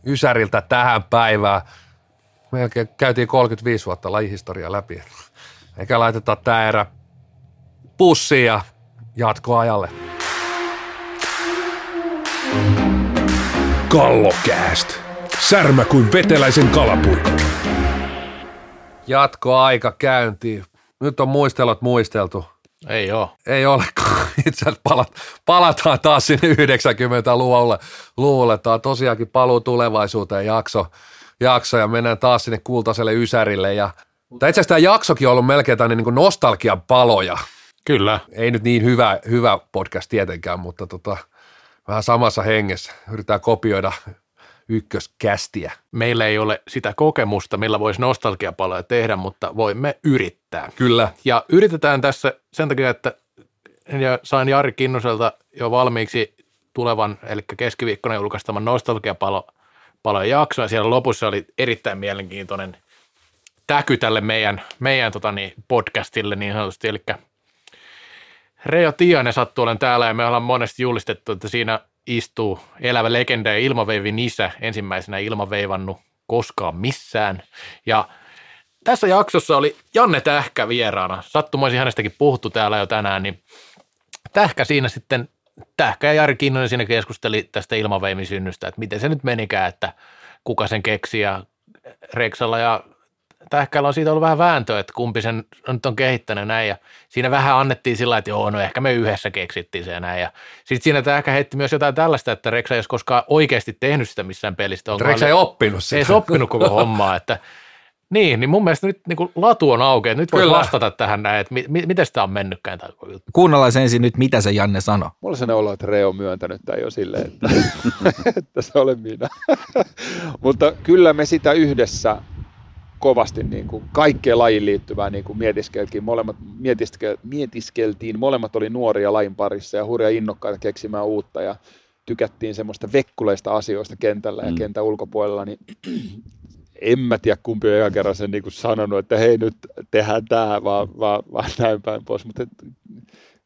Ysäriltä tähän päivään. Melkein käytiin 35 vuotta lajihistoriaa läpi. Eikä laiteta tää erä pussiin ja jatkoajalle.
Kallokääst. Särmä kuin veteläisen kalapuikko.
Jatkoaika käyntiin. Nyt on muistelot muisteltu.
Ei ole.
Ei olekaan. Itse asiassa palat, palataan taas sinne 90-luvulle. Luvulle. Tämä on tosiaankin paluu tulevaisuuteen jakso, jakso ja mennään taas sinne kultaiselle Ysärille. Ja, mutta itse asiassa tämä jaksokin on ollut melkein tämmöinen niin nostalgian paloja.
Kyllä.
Ei nyt niin hyvä, hyvä podcast tietenkään, mutta tota, vähän samassa hengessä. Yritetään kopioida ykköskästiä.
Meillä ei ole sitä kokemusta, millä voisi nostalgiapaloja tehdä, mutta voimme yrittää.
Kyllä.
Ja yritetään tässä sen takia, että ja sain Jari Kinnuselta jo valmiiksi tulevan, eli keskiviikkona julkaistaman nostalgiapalo palojen jakso, ja siellä lopussa oli erittäin mielenkiintoinen täky tälle meidän, meidän tota niin, podcastille niin sanotusti, eli Reijo Tiainen sattuu olen täällä, ja me ollaan monesti julistettu, että siinä istuu elävä legenda ja ilmaveivin isä, ensimmäisenä ilmaveivannut koskaan missään, ja tässä jaksossa oli Janne Tähkä vieraana. Sattumoisin hänestäkin puhuttu täällä jo tänään, niin Tähkä siinä sitten, Tähkä ja Jari Kinnunen siinä keskusteli tästä ilmaveimin synnystä, että miten se nyt menikään, että kuka sen keksi ja Reksalla ja Tähkällä on siitä ollut vähän vääntöä, että kumpi sen nyt on kehittänyt näin ja siinä vähän annettiin sillä että joo, no ehkä me yhdessä keksittiin se näin ja sitten siinä Tähkä heitti myös jotain tällaista, että Reksa ei olisi koskaan oikeasti tehnyt sitä missään pelistä.
Reksä ei oppinut sitä.
ei oppinut koko hommaa, että Niin, niin mun mielestä nyt niin kuin latu on auki, että nyt voi
Kyllä.
vastata tähän näin, että mi- mi- miten sitä on mennytkään tämä.
Kuunnellaan ensin nyt, mitä se Janne sanoi.
Mulla on sellainen olo, että Reo on myöntänyt tämän jo silleen, että, että se olen minä. Mutta kyllä me sitä yhdessä kovasti niin kuin kaikkeen lajiin liittyvää niin kuin mietiskeltiin. Molemmat, mietiske, mietiskeltiin. Molemmat oli nuoria lajin parissa ja hurja innokkaita keksimään uutta ja tykättiin semmoista vekkuleista asioista kentällä ja
Mm.
kentän ulkopuolella, niin en mä tiedä kumpi on ekan kerran sen niin kuin sanonut, että hei nyt tehdään tämä, vaan, vaan, vaan näin päin pois. Mutta et,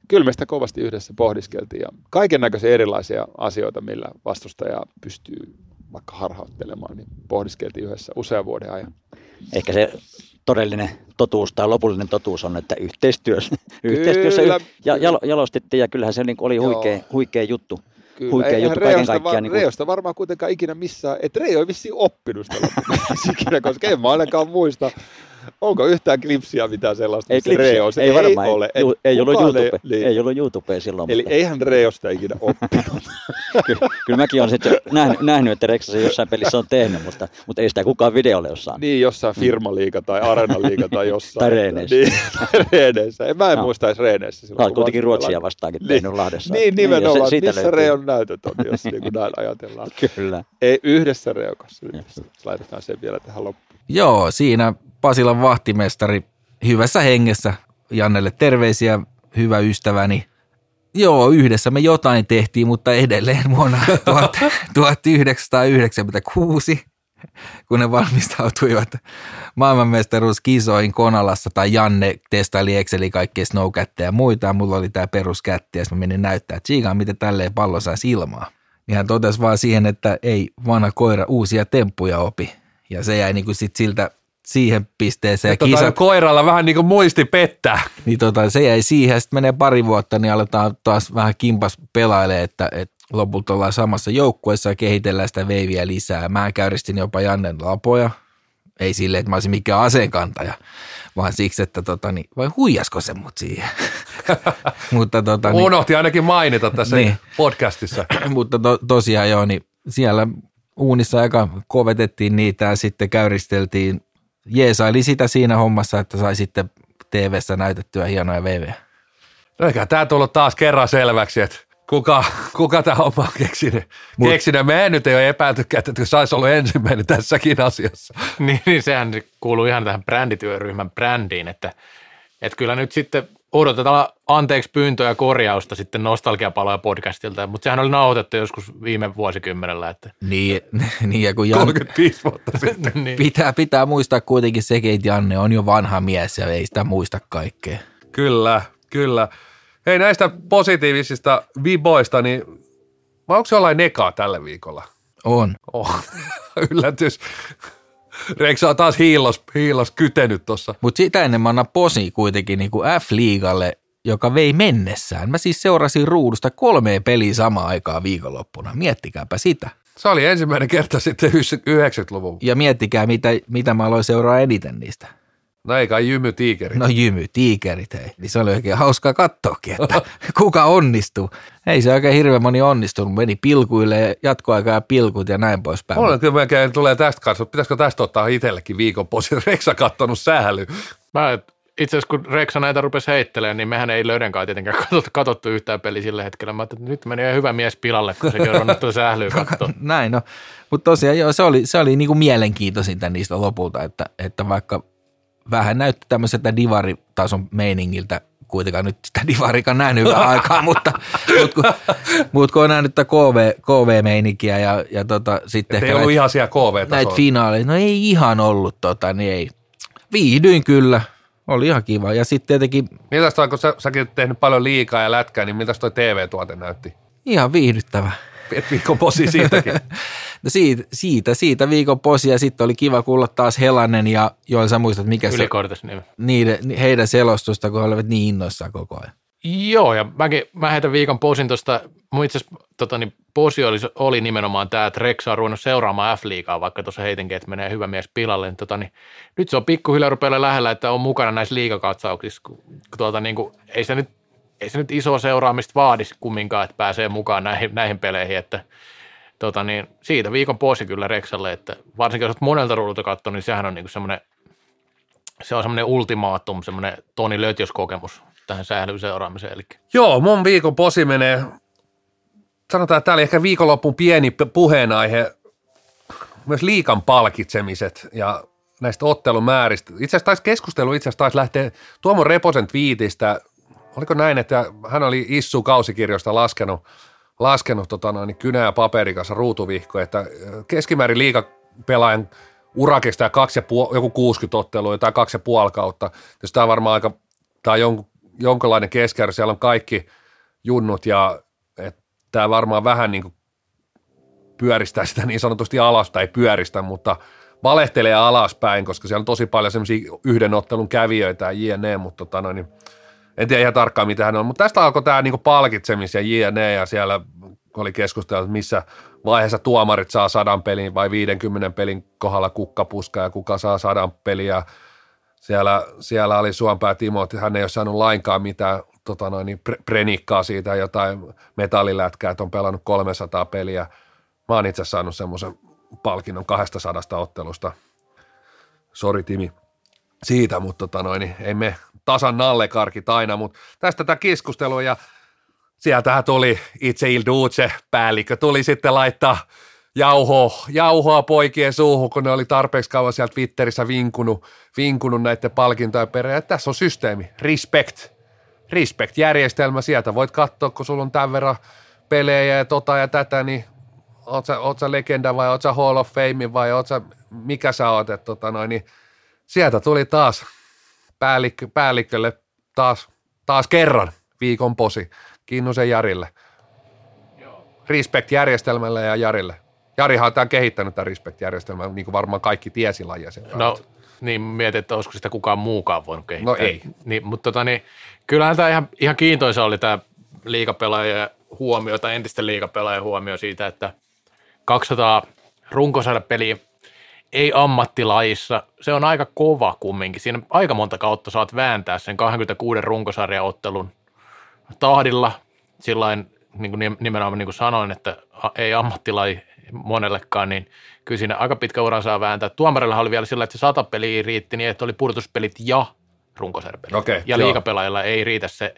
kyllä me sitä kovasti yhdessä pohdiskeltiin ja kaiken näköisiä erilaisia asioita, millä vastustaja pystyy vaikka harhauttelemaan, niin pohdiskeltiin yhdessä usean vuoden ajan.
Ehkä se todellinen totuus tai lopullinen totuus on, että yhteistyössä, yhteistyössä ja, jalo, jalostettiin ja kyllähän se niin oli
Joo.
huikea, huikea juttu.
Kyllä,
Huikea juttu kaiken
Reosta,
kaikkiaan,
Var,
niin kuin-
Reosta varmaan kuitenkaan ikinä missään, että Reo ei vissiin oppinut sitä ikinä, koska en mä ainakaan muista, onko yhtään klipsiä mitään sellaista,
Ei,
missä
klipsi,
Reo
ei, varmaan,
ole.
ei, ei, ollut YouTube,
niin.
ei ollut YouTubea silloin,
Eli
mutta
eihän Reosta ikinä oppinut.
kyllä, kyllä mäkin olen sitten nähnyt, nähnyt, että Reksa se jossain pelissä on tehnyt, mutta, mutta ei sitä kukaan videolle ole saanut.
niin, jossain firmaliiga tai areenaliiga tai jossain.
Tai reeneissä.
Niin, tai reeneissä. En, mä en
No.
muista edes reeneissä. silloin, kun
kuitenkin Ruotsia vastaankin
Niin.
tehnyt Lahdessa.
Niin,
ja
nimenomaan.
se- siitä
missä. Reon näytöt on, jos niin kuin näin ajatellaan.
Kyllä.
Ei yhdessä Reokassa. Laitetaan se vielä tähän loppuun.
Joo, siinä Pasilan vahtimestari hyvässä hengessä. Jannelle terveisiä, hyvä ystäväni. Joo, yhdessä me jotain tehtiin, mutta edelleen vuonna 1996, kun ne valmistautuivat maailmanmestaruuskisoihin Konalassa, tai Janne testaili Exceli kaikkea snowcatteja ja muita, mulla oli tämä peruskätti, ja mä menin näyttää, että Chigaan, miten tälleen pallo saisi ilmaa. Niin hän totesi vaan siihen, että ei vanha koira uusia temppuja opi. Ja se jäi niinku sit siltä siihen pisteeseen. Ja
Tota,
kisat,
koiralla vähän niin kuin muisti pettää.
niin tota, se jäi siihen. Sitten menee pari vuotta, niin aletaan taas vähän kimpas pelailee, että, että lopulta ollaan samassa joukkueessa ja kehitellään sitä veiviä lisää. Mä käyristin jopa Jannen lapoja. Ei silleen, että mä olisin mikään aseenkantaja, vaan siksi, että tota, niin, vai huijasko se mut siihen? Mutta tota, niin,
Unohti ainakin mainita tässä
Niin.
podcastissa.
mutta to, tosiaan joo, niin siellä uunissa aika kovetettiin niitä ja sitten käyristeltiin. Jeesaili sitä siinä hommassa, että sai sitten TV-ssä näytettyä hienoja VV.
No eikä tämä tullut taas kerran selväksi, että kuka, kuka tämä homma on keksinyt.
Mut-
keksinyt. Me nyt ei ole epäiltykään, että saisi olla ensimmäinen tässäkin asiassa.
Niin, niin sehän kuuluu ihan tähän brändityöryhmän brändiin, että, että kyllä nyt sitten odotetaan anteeksi pyyntöä ja korjausta sitten nostalgiapaloja podcastilta, mutta sehän oli nauhoitettu joskus viime vuosikymmenellä, että
Niin, niin ja kun Jan,
35 vuotta sitten.
niin.
pitää, pitää muistaa kuitenkin sekin, että Janne on jo vanha mies ja ei sitä muista kaikkea.
Kyllä, kyllä. Hei näistä positiivisista viboista, niin vai onko jollain nekaa tällä viikolla?
On.
Oh, yllätys. Reksa on taas hiilos, hiilos kytenyt tuossa.
Mutta sitä ennen mä annan posi kuitenkin niin kuin F-liigalle, joka vei mennessään. Mä siis seurasin ruudusta kolmea peliä samaan aikaan viikonloppuna. Miettikääpä sitä.
Se oli ensimmäinen kerta sitten 90-luvun.
Ja miettikää, mitä, mitä mä aloin seuraa eniten niistä.
No ei kai jymy tiikeri.
No jymy, tiikerit, hei. Niin se oli oikein hauskaa katsoakin, että kuka onnistuu. Ei se oikein hirveän moni onnistunut. Meni pilkuille, jatkoaikaa ja pilkut ja näin poispäin.
Mulla kyllä melkein tulee tästä kanssa, pitäisikö tästä ottaa itsellekin viikon posi. Reksa kattonut sääly.
Mä itse asiassa kun Reksa näitä rupesi heittelemään, niin mehän ei löydänkään tietenkään katsottu, katsottu yhtään peli sillä hetkellä. Mä että nyt meni ihan hyvä mies pilalle, kun sekin on tuota sählyä katsoa.
Näin, no. Mutta tosiaan joo, se oli, se oli niinku mielenkiintoisinta niistä lopulta, että, että vaikka vähän näytti tämmöiseltä divaritason meiningiltä, kuitenkaan nyt sitä divarikaan nähnyt hyvää aikaa, mutta, mutta, kun, mutta kun on nähnyt tätä KV, KV-meininkiä ja, ja tota, sitten ehkä
ollut
näitä,
ihan siellä
näitä
KV-tasolla.
finaaleja, no ei ihan ollut tota, niin ei. Viihdyin kyllä, oli ihan kiva. Ja sitten tietenkin
Miltä toi, kun sä, säkin tehnyt paljon liikaa ja lätkää, niin miltä toi TV-tuote näytti?
ihan viihdyttävä.
Et viikon posi siitäkin.
No siitä, siitä, siitä viikon posi ja sitten oli kiva kuulla taas Helanen ja Joel sä muistat mikä se
nimi.
niiden, heidän selostusta, kun he olivat niin innoissaan koko ajan.
Joo, ja mäkin, mä heitän viikon posin tuosta, mun itse tota, niin posi oli, oli nimenomaan tämä, että Rex on ruvennut seuraamaan F-liigaa, vaikka tuossa heitinkin, että menee hyvä mies pilalle. Niin, tota, niin, nyt se on pikkuhiljaa rupeaa lähellä, että on mukana näissä liigakatsauksissa, kun, kun tuota, niin kuin, ei, se nyt, ei se nyt isoa seuraamista vaadi kumminkaan, että pääsee mukaan näihin, näihin peleihin, että tota, niin, siitä viikon posi kyllä Rexalle, että varsinkin jos monelta ruudulta katsonut, niin sehän on niin semmoinen se on semmoinen ultimaatum, semmoinen Toni Lötjös-kokemus tähän sählyyn seuraamiseen. Eli
Joo, mun viikon posi menee, sanotaan, että tämä oli ehkä viikonloppuun pieni puheenaihe, myös liikan palkitsemiset ja näistä ottelumääristä. Itse asiassa taisi keskustelu itse asiassa taisi lähteä Tuomo Reposen twiitistä, oliko näin, että hän oli Issu kausikirjoista laskenut, laskenut tota noin, kynä ja paperin kanssa ruutuvihko, että keskimäärin liikapelaajan ura kestää kaksi ja puol, joku 60 ottelua tai kaksi ja puoli kautta. Jos tämä on varmaan aika, tämä on jonkun, jonkinlainen keskiarvo, siellä on kaikki junnut ja tämä varmaan vähän niin kuin pyöristää sitä niin sanotusti alas, tai pyöristä, mutta valehtelee alaspäin, koska siellä on tosi paljon semmoisia yhden ottelun kävijöitä ja jne, mutta tota noin, niin en tiedä ihan tarkkaan mitä hän on, mutta tästä alkoi tämä niin palkitsemis ja jne, ja siellä oli keskusteltu, että missä vaiheessa tuomarit saa sadan pelin vai 50 pelin kohdalla kukkapuska ja kuka saa sadan peliä. Siellä, siellä oli Suompää Timo, että hän ei ole saanut lainkaan mitään tota noin, niin pre- prenikkaa siitä jotain metallilätkää, että on pelannut 300 peliä. Mä oon itse saanut semmoisen palkinnon 200 ottelusta. Sori Timi siitä, mutta tota noin, niin ei me tasan nallekarkit aina, mutta tästä tätä keskustelua ja sieltähän tuli itse Il Duce päällikkö, tuli sitten laittaa jauhoa, jauhoa poikien suuhun, kun ne oli tarpeeksi kauan siellä Twitterissä vinkunut, vinkunut näiden palkintojen perään. Tässä on systeemi, respect, respect-järjestelmä, sieltä voit katsoa, kun sulla on tämän verran pelejä ja tota ja tätä, niin oot sä, oot sä legenda vai oot sä Hall of Fame vai oot sä, mikä sä oot, että tota noin, niin sieltä tuli taas päällikkö, päällikkölle taas, taas kerran viikon posi Kinnusen Jarille. Respect-järjestelmälle ja Jarille. Jarihan on tämän kehittänyt tämän Respect-järjestelmän, niin kuin varmaan kaikki tiesi lajia sen.
No niin, mietin, että olisiko sitä kukaan muukaan voinut kehittää.
No ei.
Niin, mutta tota, niin, kyllähän tämä ihan, ihan kiintoisa oli tämä liikapelaajien huomio tai entisten liikapelaajien huomio siitä, että 200 runkosarjapeliä ei ammattilajissa, se on aika kova kumminkin. Siinä aika monta kautta saat vääntää sen 26 runkosarjaottelun tahdilla, sillain niin kuin nimenomaan niin kuin sanoin, että ei ammattilaji monellekaan, niin kyllä siinä aika pitkä ura saa vääntää. Tuomarilla oli vielä sillä, että se sata peliä riitti niin, että oli pudotuspelit ja runkosarjapelit.
Okei,
ja
joo.
liikapelaajilla ei riitä se.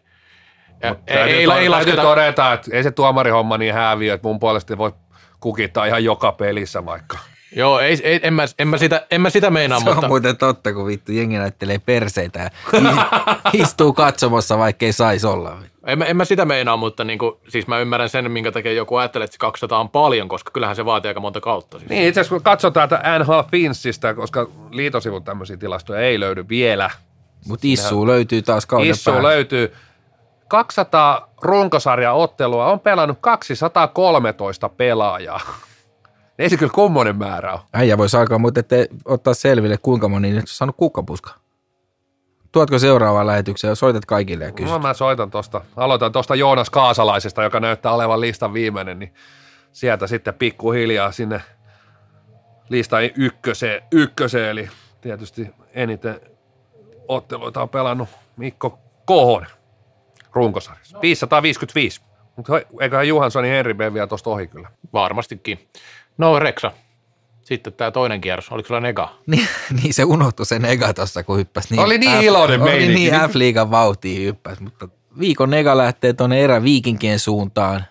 Ja
Ei, täytyy, ei, ei, täytyy
lasketa,
todeta, että ei se tuomarihomma niin häviö, että mun puolesta voi kukittaa ihan joka pelissä vaikka.
Joo, ei, ei, en, mä, en, mä sitä, en mä sitä meinaa,
Se
mutta
on muuten totta, kun vittu jengi näyttelee perseitä ja istuu katsomassa, vaikka ei saisi olla.
en, mä- en mä sitä meinaa, mutta niin kuin, siis mä ymmärrän sen, minkä takia joku ajattelee, että se 200 on paljon, koska kyllähän se vaatii aika monta kautta. Siis.
Niin, itse asiassa kun katsotaan tätä NHL Finsistä, koska liitosivun tämmöisiä tilastoja ei löydy vielä.
Mutta Issu löytyy taas kauden
Issu
päällä.
löytyy. 200 runkosarjaottelua on pelannut 213 pelaajaa. Ei se kyllä kummonen määrä ole.
Äijä voisi alkaa muuten te, ottaa selville, kuinka moni nyt on saanut kukkapuska. Tuotko seuraavaan lähetykseen ja soitat kaikille ja kysyt.
No, mä soitan tosta. Aloitan tosta Joonas Kaasalaisesta, joka näyttää olevan listan viimeinen, niin sieltä sitten pikkuhiljaa sinne listan ykköseen, ykköseen eli tietysti eniten otteluita on pelannut Mikko Kohonen runkosarjassa. 555. Mutta eiköhän Johanssonin Henri mene vielä tuosta ohi kyllä.
Varmastikin. No Reksa, sitten tämä toinen kierros, oliko sulla nega?
Niin, niin se unohtui sen ega tossa, kun hyppäsi. Niin
Oli niin iloinen
Oli
meininki.
niin F-liigan vauhtiin hyppäsi, mutta viikon ega lähtee tuonne erä viikinkien suuntaan.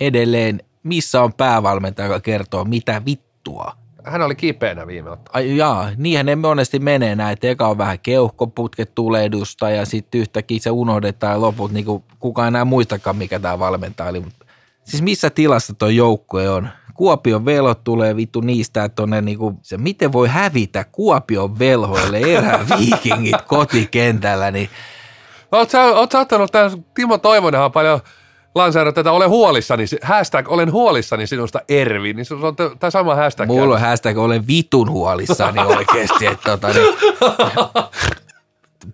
Edelleen, missä on päävalmentaja, joka kertoo, mitä vittua.
Hän oli kipeänä viime ottelu.
Ai jaa, niinhän ne monesti menee näin, että eka on vähän keuhkoputket tulehdusta ja sitten yhtäkkiä se unohdetaan ja loput niin kuin, kukaan enää muistakaan, mikä tämä valmentaja oli. Siis missä tilassa tuo joukkue on? Kuopion velhot tulee vittu niistä, että tonne niinku, se miten voi hävitä Kuopion velhoille erää viikingit kotikentällä, niin
Oot sä, oot sä ottanut tämän, Timo Toivonenhan on paljon lanseerannut tätä, olen huolissani, hashtag olen huolissani sinusta Ervi, niin se on tämä sama hashtag.
mulla on hashtag olen vitun huolissani oikeasti, että tota, niin,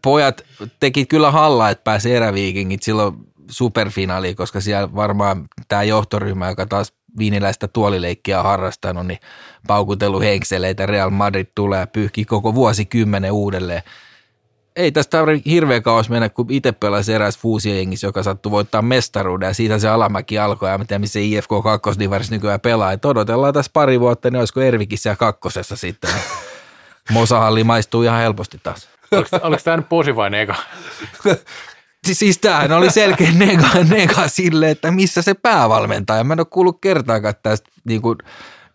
pojat teki kyllä hallaa, että pääsi eräviikingit silloin superfinaaliin, koska siellä varmaan tämä johtoryhmä, joka taas viiniläistä tuolileikkiä harrastanut, niin paukutellut henkseleitä Real Madrid tulee ja pyyhki koko vuosikymmenen uudelleen. Ei tästä tarvitse hirveän kauas mennä, kun itse pelasi eräs fuusiojengissä, joka sattui voittaa mestaruuden ja siitä se alamäki alkoi. Ja tiedän, missä IFK kakkosdivaris nykyään pelaa. Et odotellaan tässä pari vuotta, niin olisiko Ervikin siellä kakkosessa sitten. Mosahalli maistuu ihan helposti taas.
Oliko, oliko tämä nyt posi vai nega?
Siis, siis tämähän oli selkeä nega, nega sille, että missä se päävalmentaja. Mä en ole kuullut kertaakaan tästä niin kuin,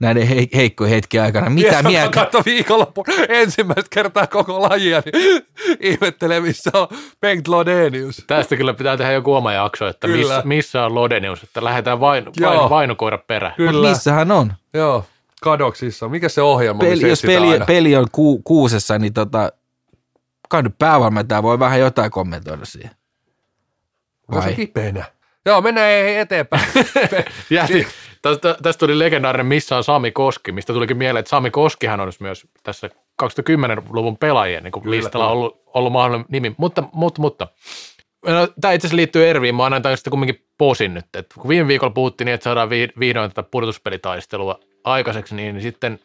näiden he, heikkojen hetkien aikana. Mitä mieltä?
Katso viikonloppu ensimmäistä kertaa koko lajia, niin ihmettelee, missä on Bengt Lodenius.
Tästä kyllä pitää tehdä joku oma jakso, että
Kyllä.
missä, missä on Lodenius, että lähdetään vain, vain, vainukoira perään.
Kyllä.
Missä hän on?
Joo, kadoksissa. Mikä se ohjelma,
Peli, jos peli,
aina?
peli on ku, kuusessa, niin tota, kai nyt päävalmentaja voi vähän jotain kommentoida siihen.
Onko se kipeänä? Joo, mennään eteenpäin.
Jäti, tästä, tästä tuli legendaarinen Missä on Sami Koski, mistä tulikin mieleen, että Sami Koskihan olisi myös tässä 2010-luvun pelaajien niin
Kyllä,
listalla
kyllä.
ollut, ollut mahdollinen nimi. Mutta, mutta, mutta. No, tämä itse asiassa liittyy Erviin, mä annan sitä kumminkin posin nyt. Et kun viime viikolla puhuttiin niin, että saadaan vi- vihdoin tätä pudotuspelitaistelua aikaiseksi, niin, niin sitten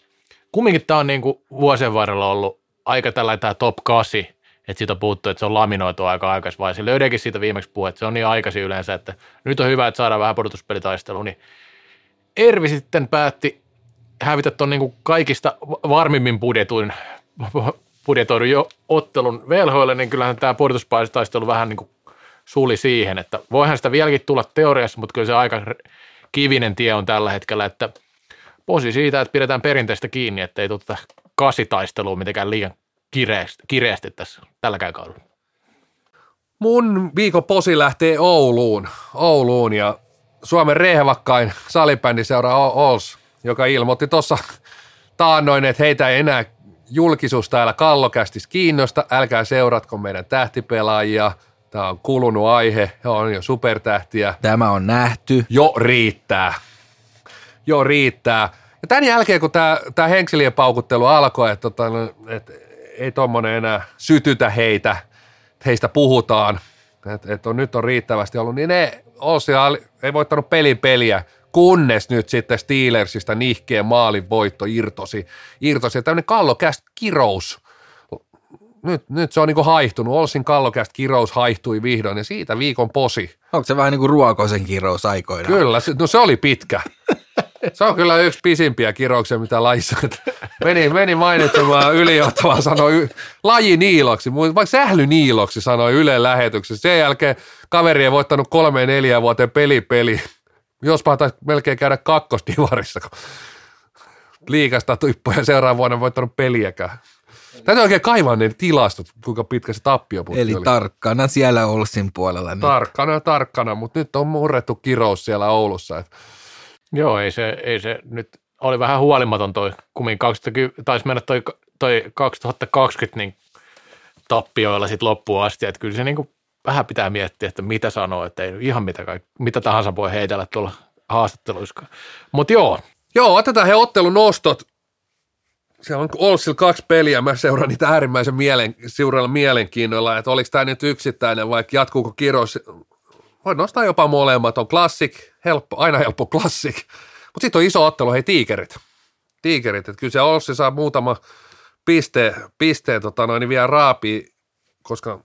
kumminkin tämä on niin kuin vuosien varrella ollut aika tällainen tämä top 8, että siitä on puhuttu, että se on laminoitu aika aikaisin, vai se löydäkin siitä viimeksi puhua, että se on niin aikaisin yleensä, että nyt on hyvä, että saadaan vähän pudotuspelitaistelua, niin Ervi sitten päätti hävitä tuon niin kaikista varmimmin budjetuin, budjetoidun jo ottelun velhoille, niin kyllähän tämä pudotuspelitaistelu vähän niin kuin suli siihen, että voihan sitä vieläkin tulla teoriassa, mutta kyllä se aika kivinen tie on tällä hetkellä, että posi siitä, että pidetään perinteistä kiinni, että ei tätä kasitaistelua mitenkään liian kireästi, kireästi tässä tälläkään kaudella.
Mun viikon posi lähtee Ouluun, Ouluun ja Suomen rehvakkain salibändiseura Ols, joka ilmoitti tuossa taannoin, että heitä ei enää julkisuus täällä kallokästis kiinnosta, älkää seuratko meidän tähtipelaajia, tämä on kulunut aihe, he on jo supertähtiä,
Tämä on nähty.
jo riittää, jo riittää. Ja tämän jälkeen, kun tämä, tämä henkselien paukuttelu alkoi, että, tota, no, että ei tuommoinen enää sytytä heitä, heistä puhutaan, että, että on, nyt on riittävästi ollut, niin ne Olsia ei voittanut pelin peliä, kunnes nyt sitten Steelersistä nihkeen maalin voitto irtosi. irtosi. Tämmöinen kallokäst kirous, nyt, nyt se on niin haihtunut, Olsin kallokäst kirous haihtui vihdoin ja siitä viikon posi.
Onko se vähän niin kuin ruokoisen kirous aikoinaan?
Kyllä, se- no se oli pitkä. Se on kyllä yksi pisimpiä kirouksia, mitä lajissa. Meni, meni mainitsemaan ylijohtavaa, sanoi laji niiloksi, vaikka sähly niiloksi sanoi Yle lähetyksessä. Sen jälkeen kaveri ei voittanut kolmeen neljään vuoteen peli peli. Jospa taisi melkein käydä kakkosdivarissa, kun liikasta tippuja seuraavan vuonna voittanut peliäkään. Täytyy oikein kaivaa ne tilastot, kuinka pitkä se tappioputki
Eli
oli.
tarkkana siellä Olsin puolella.
Tarkkana, tarkkana, mutta nyt on murrettu kirous siellä Oulussa. Et
Joo, ei se, ei se nyt oli vähän huolimaton toi, kummin 2010, taisi mennä toi, toi 2020 niin tappioilla sitten loppuun asti, että kyllä se niin kuin vähän pitää miettiä, että mitä sanoo, että ei ihan mitä, kaik, mitä tahansa voi heitellä tuolla haastatteluissa. Mutta joo,
Joo, otetaan he ottelun nostot. Siellä on Olssil kaksi peliä, mä seuraan niitä äärimmäisen mielen, mielenkiinnolla, että oliko tämä nyt yksittäinen vai jatkuuko kirous. Voi nostaa jopa molemmat, on klassik, helppo, aina helppo klassik. Mutta sitten on iso ottelu, hei tiikerit. Tiikerit, että kyllä se Olssi saa muutama piste, pisteen tota noin, niin vielä raapii, koska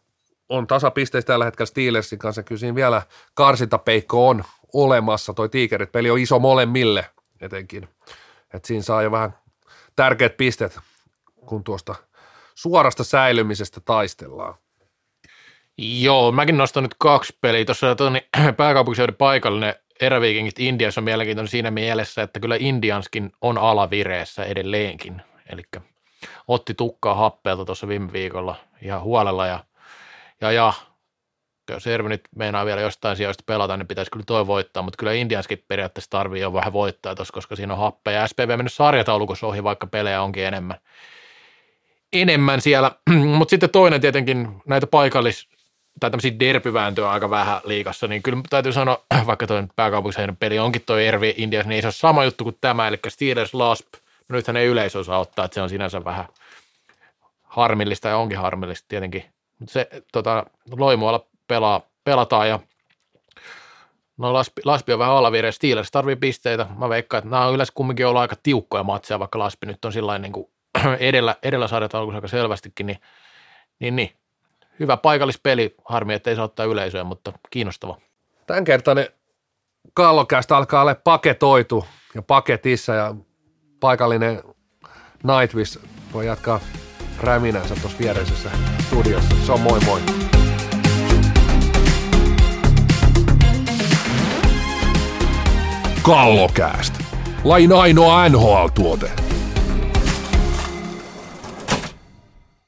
on tasapisteistä tällä hetkellä Steelersin kanssa. Kyllä siinä vielä karsintapeikko on olemassa. Toi tiikerit peli on iso molemmille etenkin. että siinä saa jo vähän tärkeät pisteet, kun tuosta suorasta säilymisestä taistellaan.
Joo, mäkin nostan nyt kaksi peliä. Tuossa tuonne pääkaupunkiseudun paikallinen eräviikingit Indiassa on mielenkiintoinen siinä mielessä, että kyllä Indianskin on alavireessä edelleenkin. Eli otti tukkaa happeelta tuossa viime viikolla ihan huolella ja, ja, ja jos Ervi nyt meinaa vielä jostain sijoista pelata, niin pitäisi kyllä toi voittaa, mutta kyllä Indianskin periaatteessa tarvii jo vähän voittaa tuossa, koska siinä on happea. Ja SPV mennyt sarjataulukossa ohi, vaikka pelejä onkin enemmän enemmän siellä. Mutta sitten toinen tietenkin näitä paikallis- tai tämmöisiä derpyvääntöjä on aika vähän liikassa, niin kyllä täytyy sanoa, vaikka toi pääkaupunkiseudun peli onkin toi Ervi Indias, niin ei se ole sama juttu kuin tämä, eli Steelers Lasp, no nythän ei yleisö osaa ottaa, että se on sinänsä vähän harmillista ja onkin harmillista tietenkin, mutta se tota, Loimualla pelaa, pelataan ja No Laspi, Laspi on vähän alavireen, Steelers tarvii pisteitä. Mä veikkaan, että nämä on yleensä kumminkin ollut aika tiukkoja matseja, vaikka Laspi nyt on sillä niin kuin edellä, edellä sarjataulukossa aika selvästikin, niin, niin, niin, hyvä paikallispeli. Harmi, että ei saa ottaa yleisöä, mutta kiinnostava.
Tämänkertainen kallokästä alkaa olla paketoitu ja paketissa ja paikallinen Nightwish voi jatkaa räminänsä tuossa viereisessä studiossa. Se on moi moi.
Kallokääst. Lain ainoa NHL-tuote.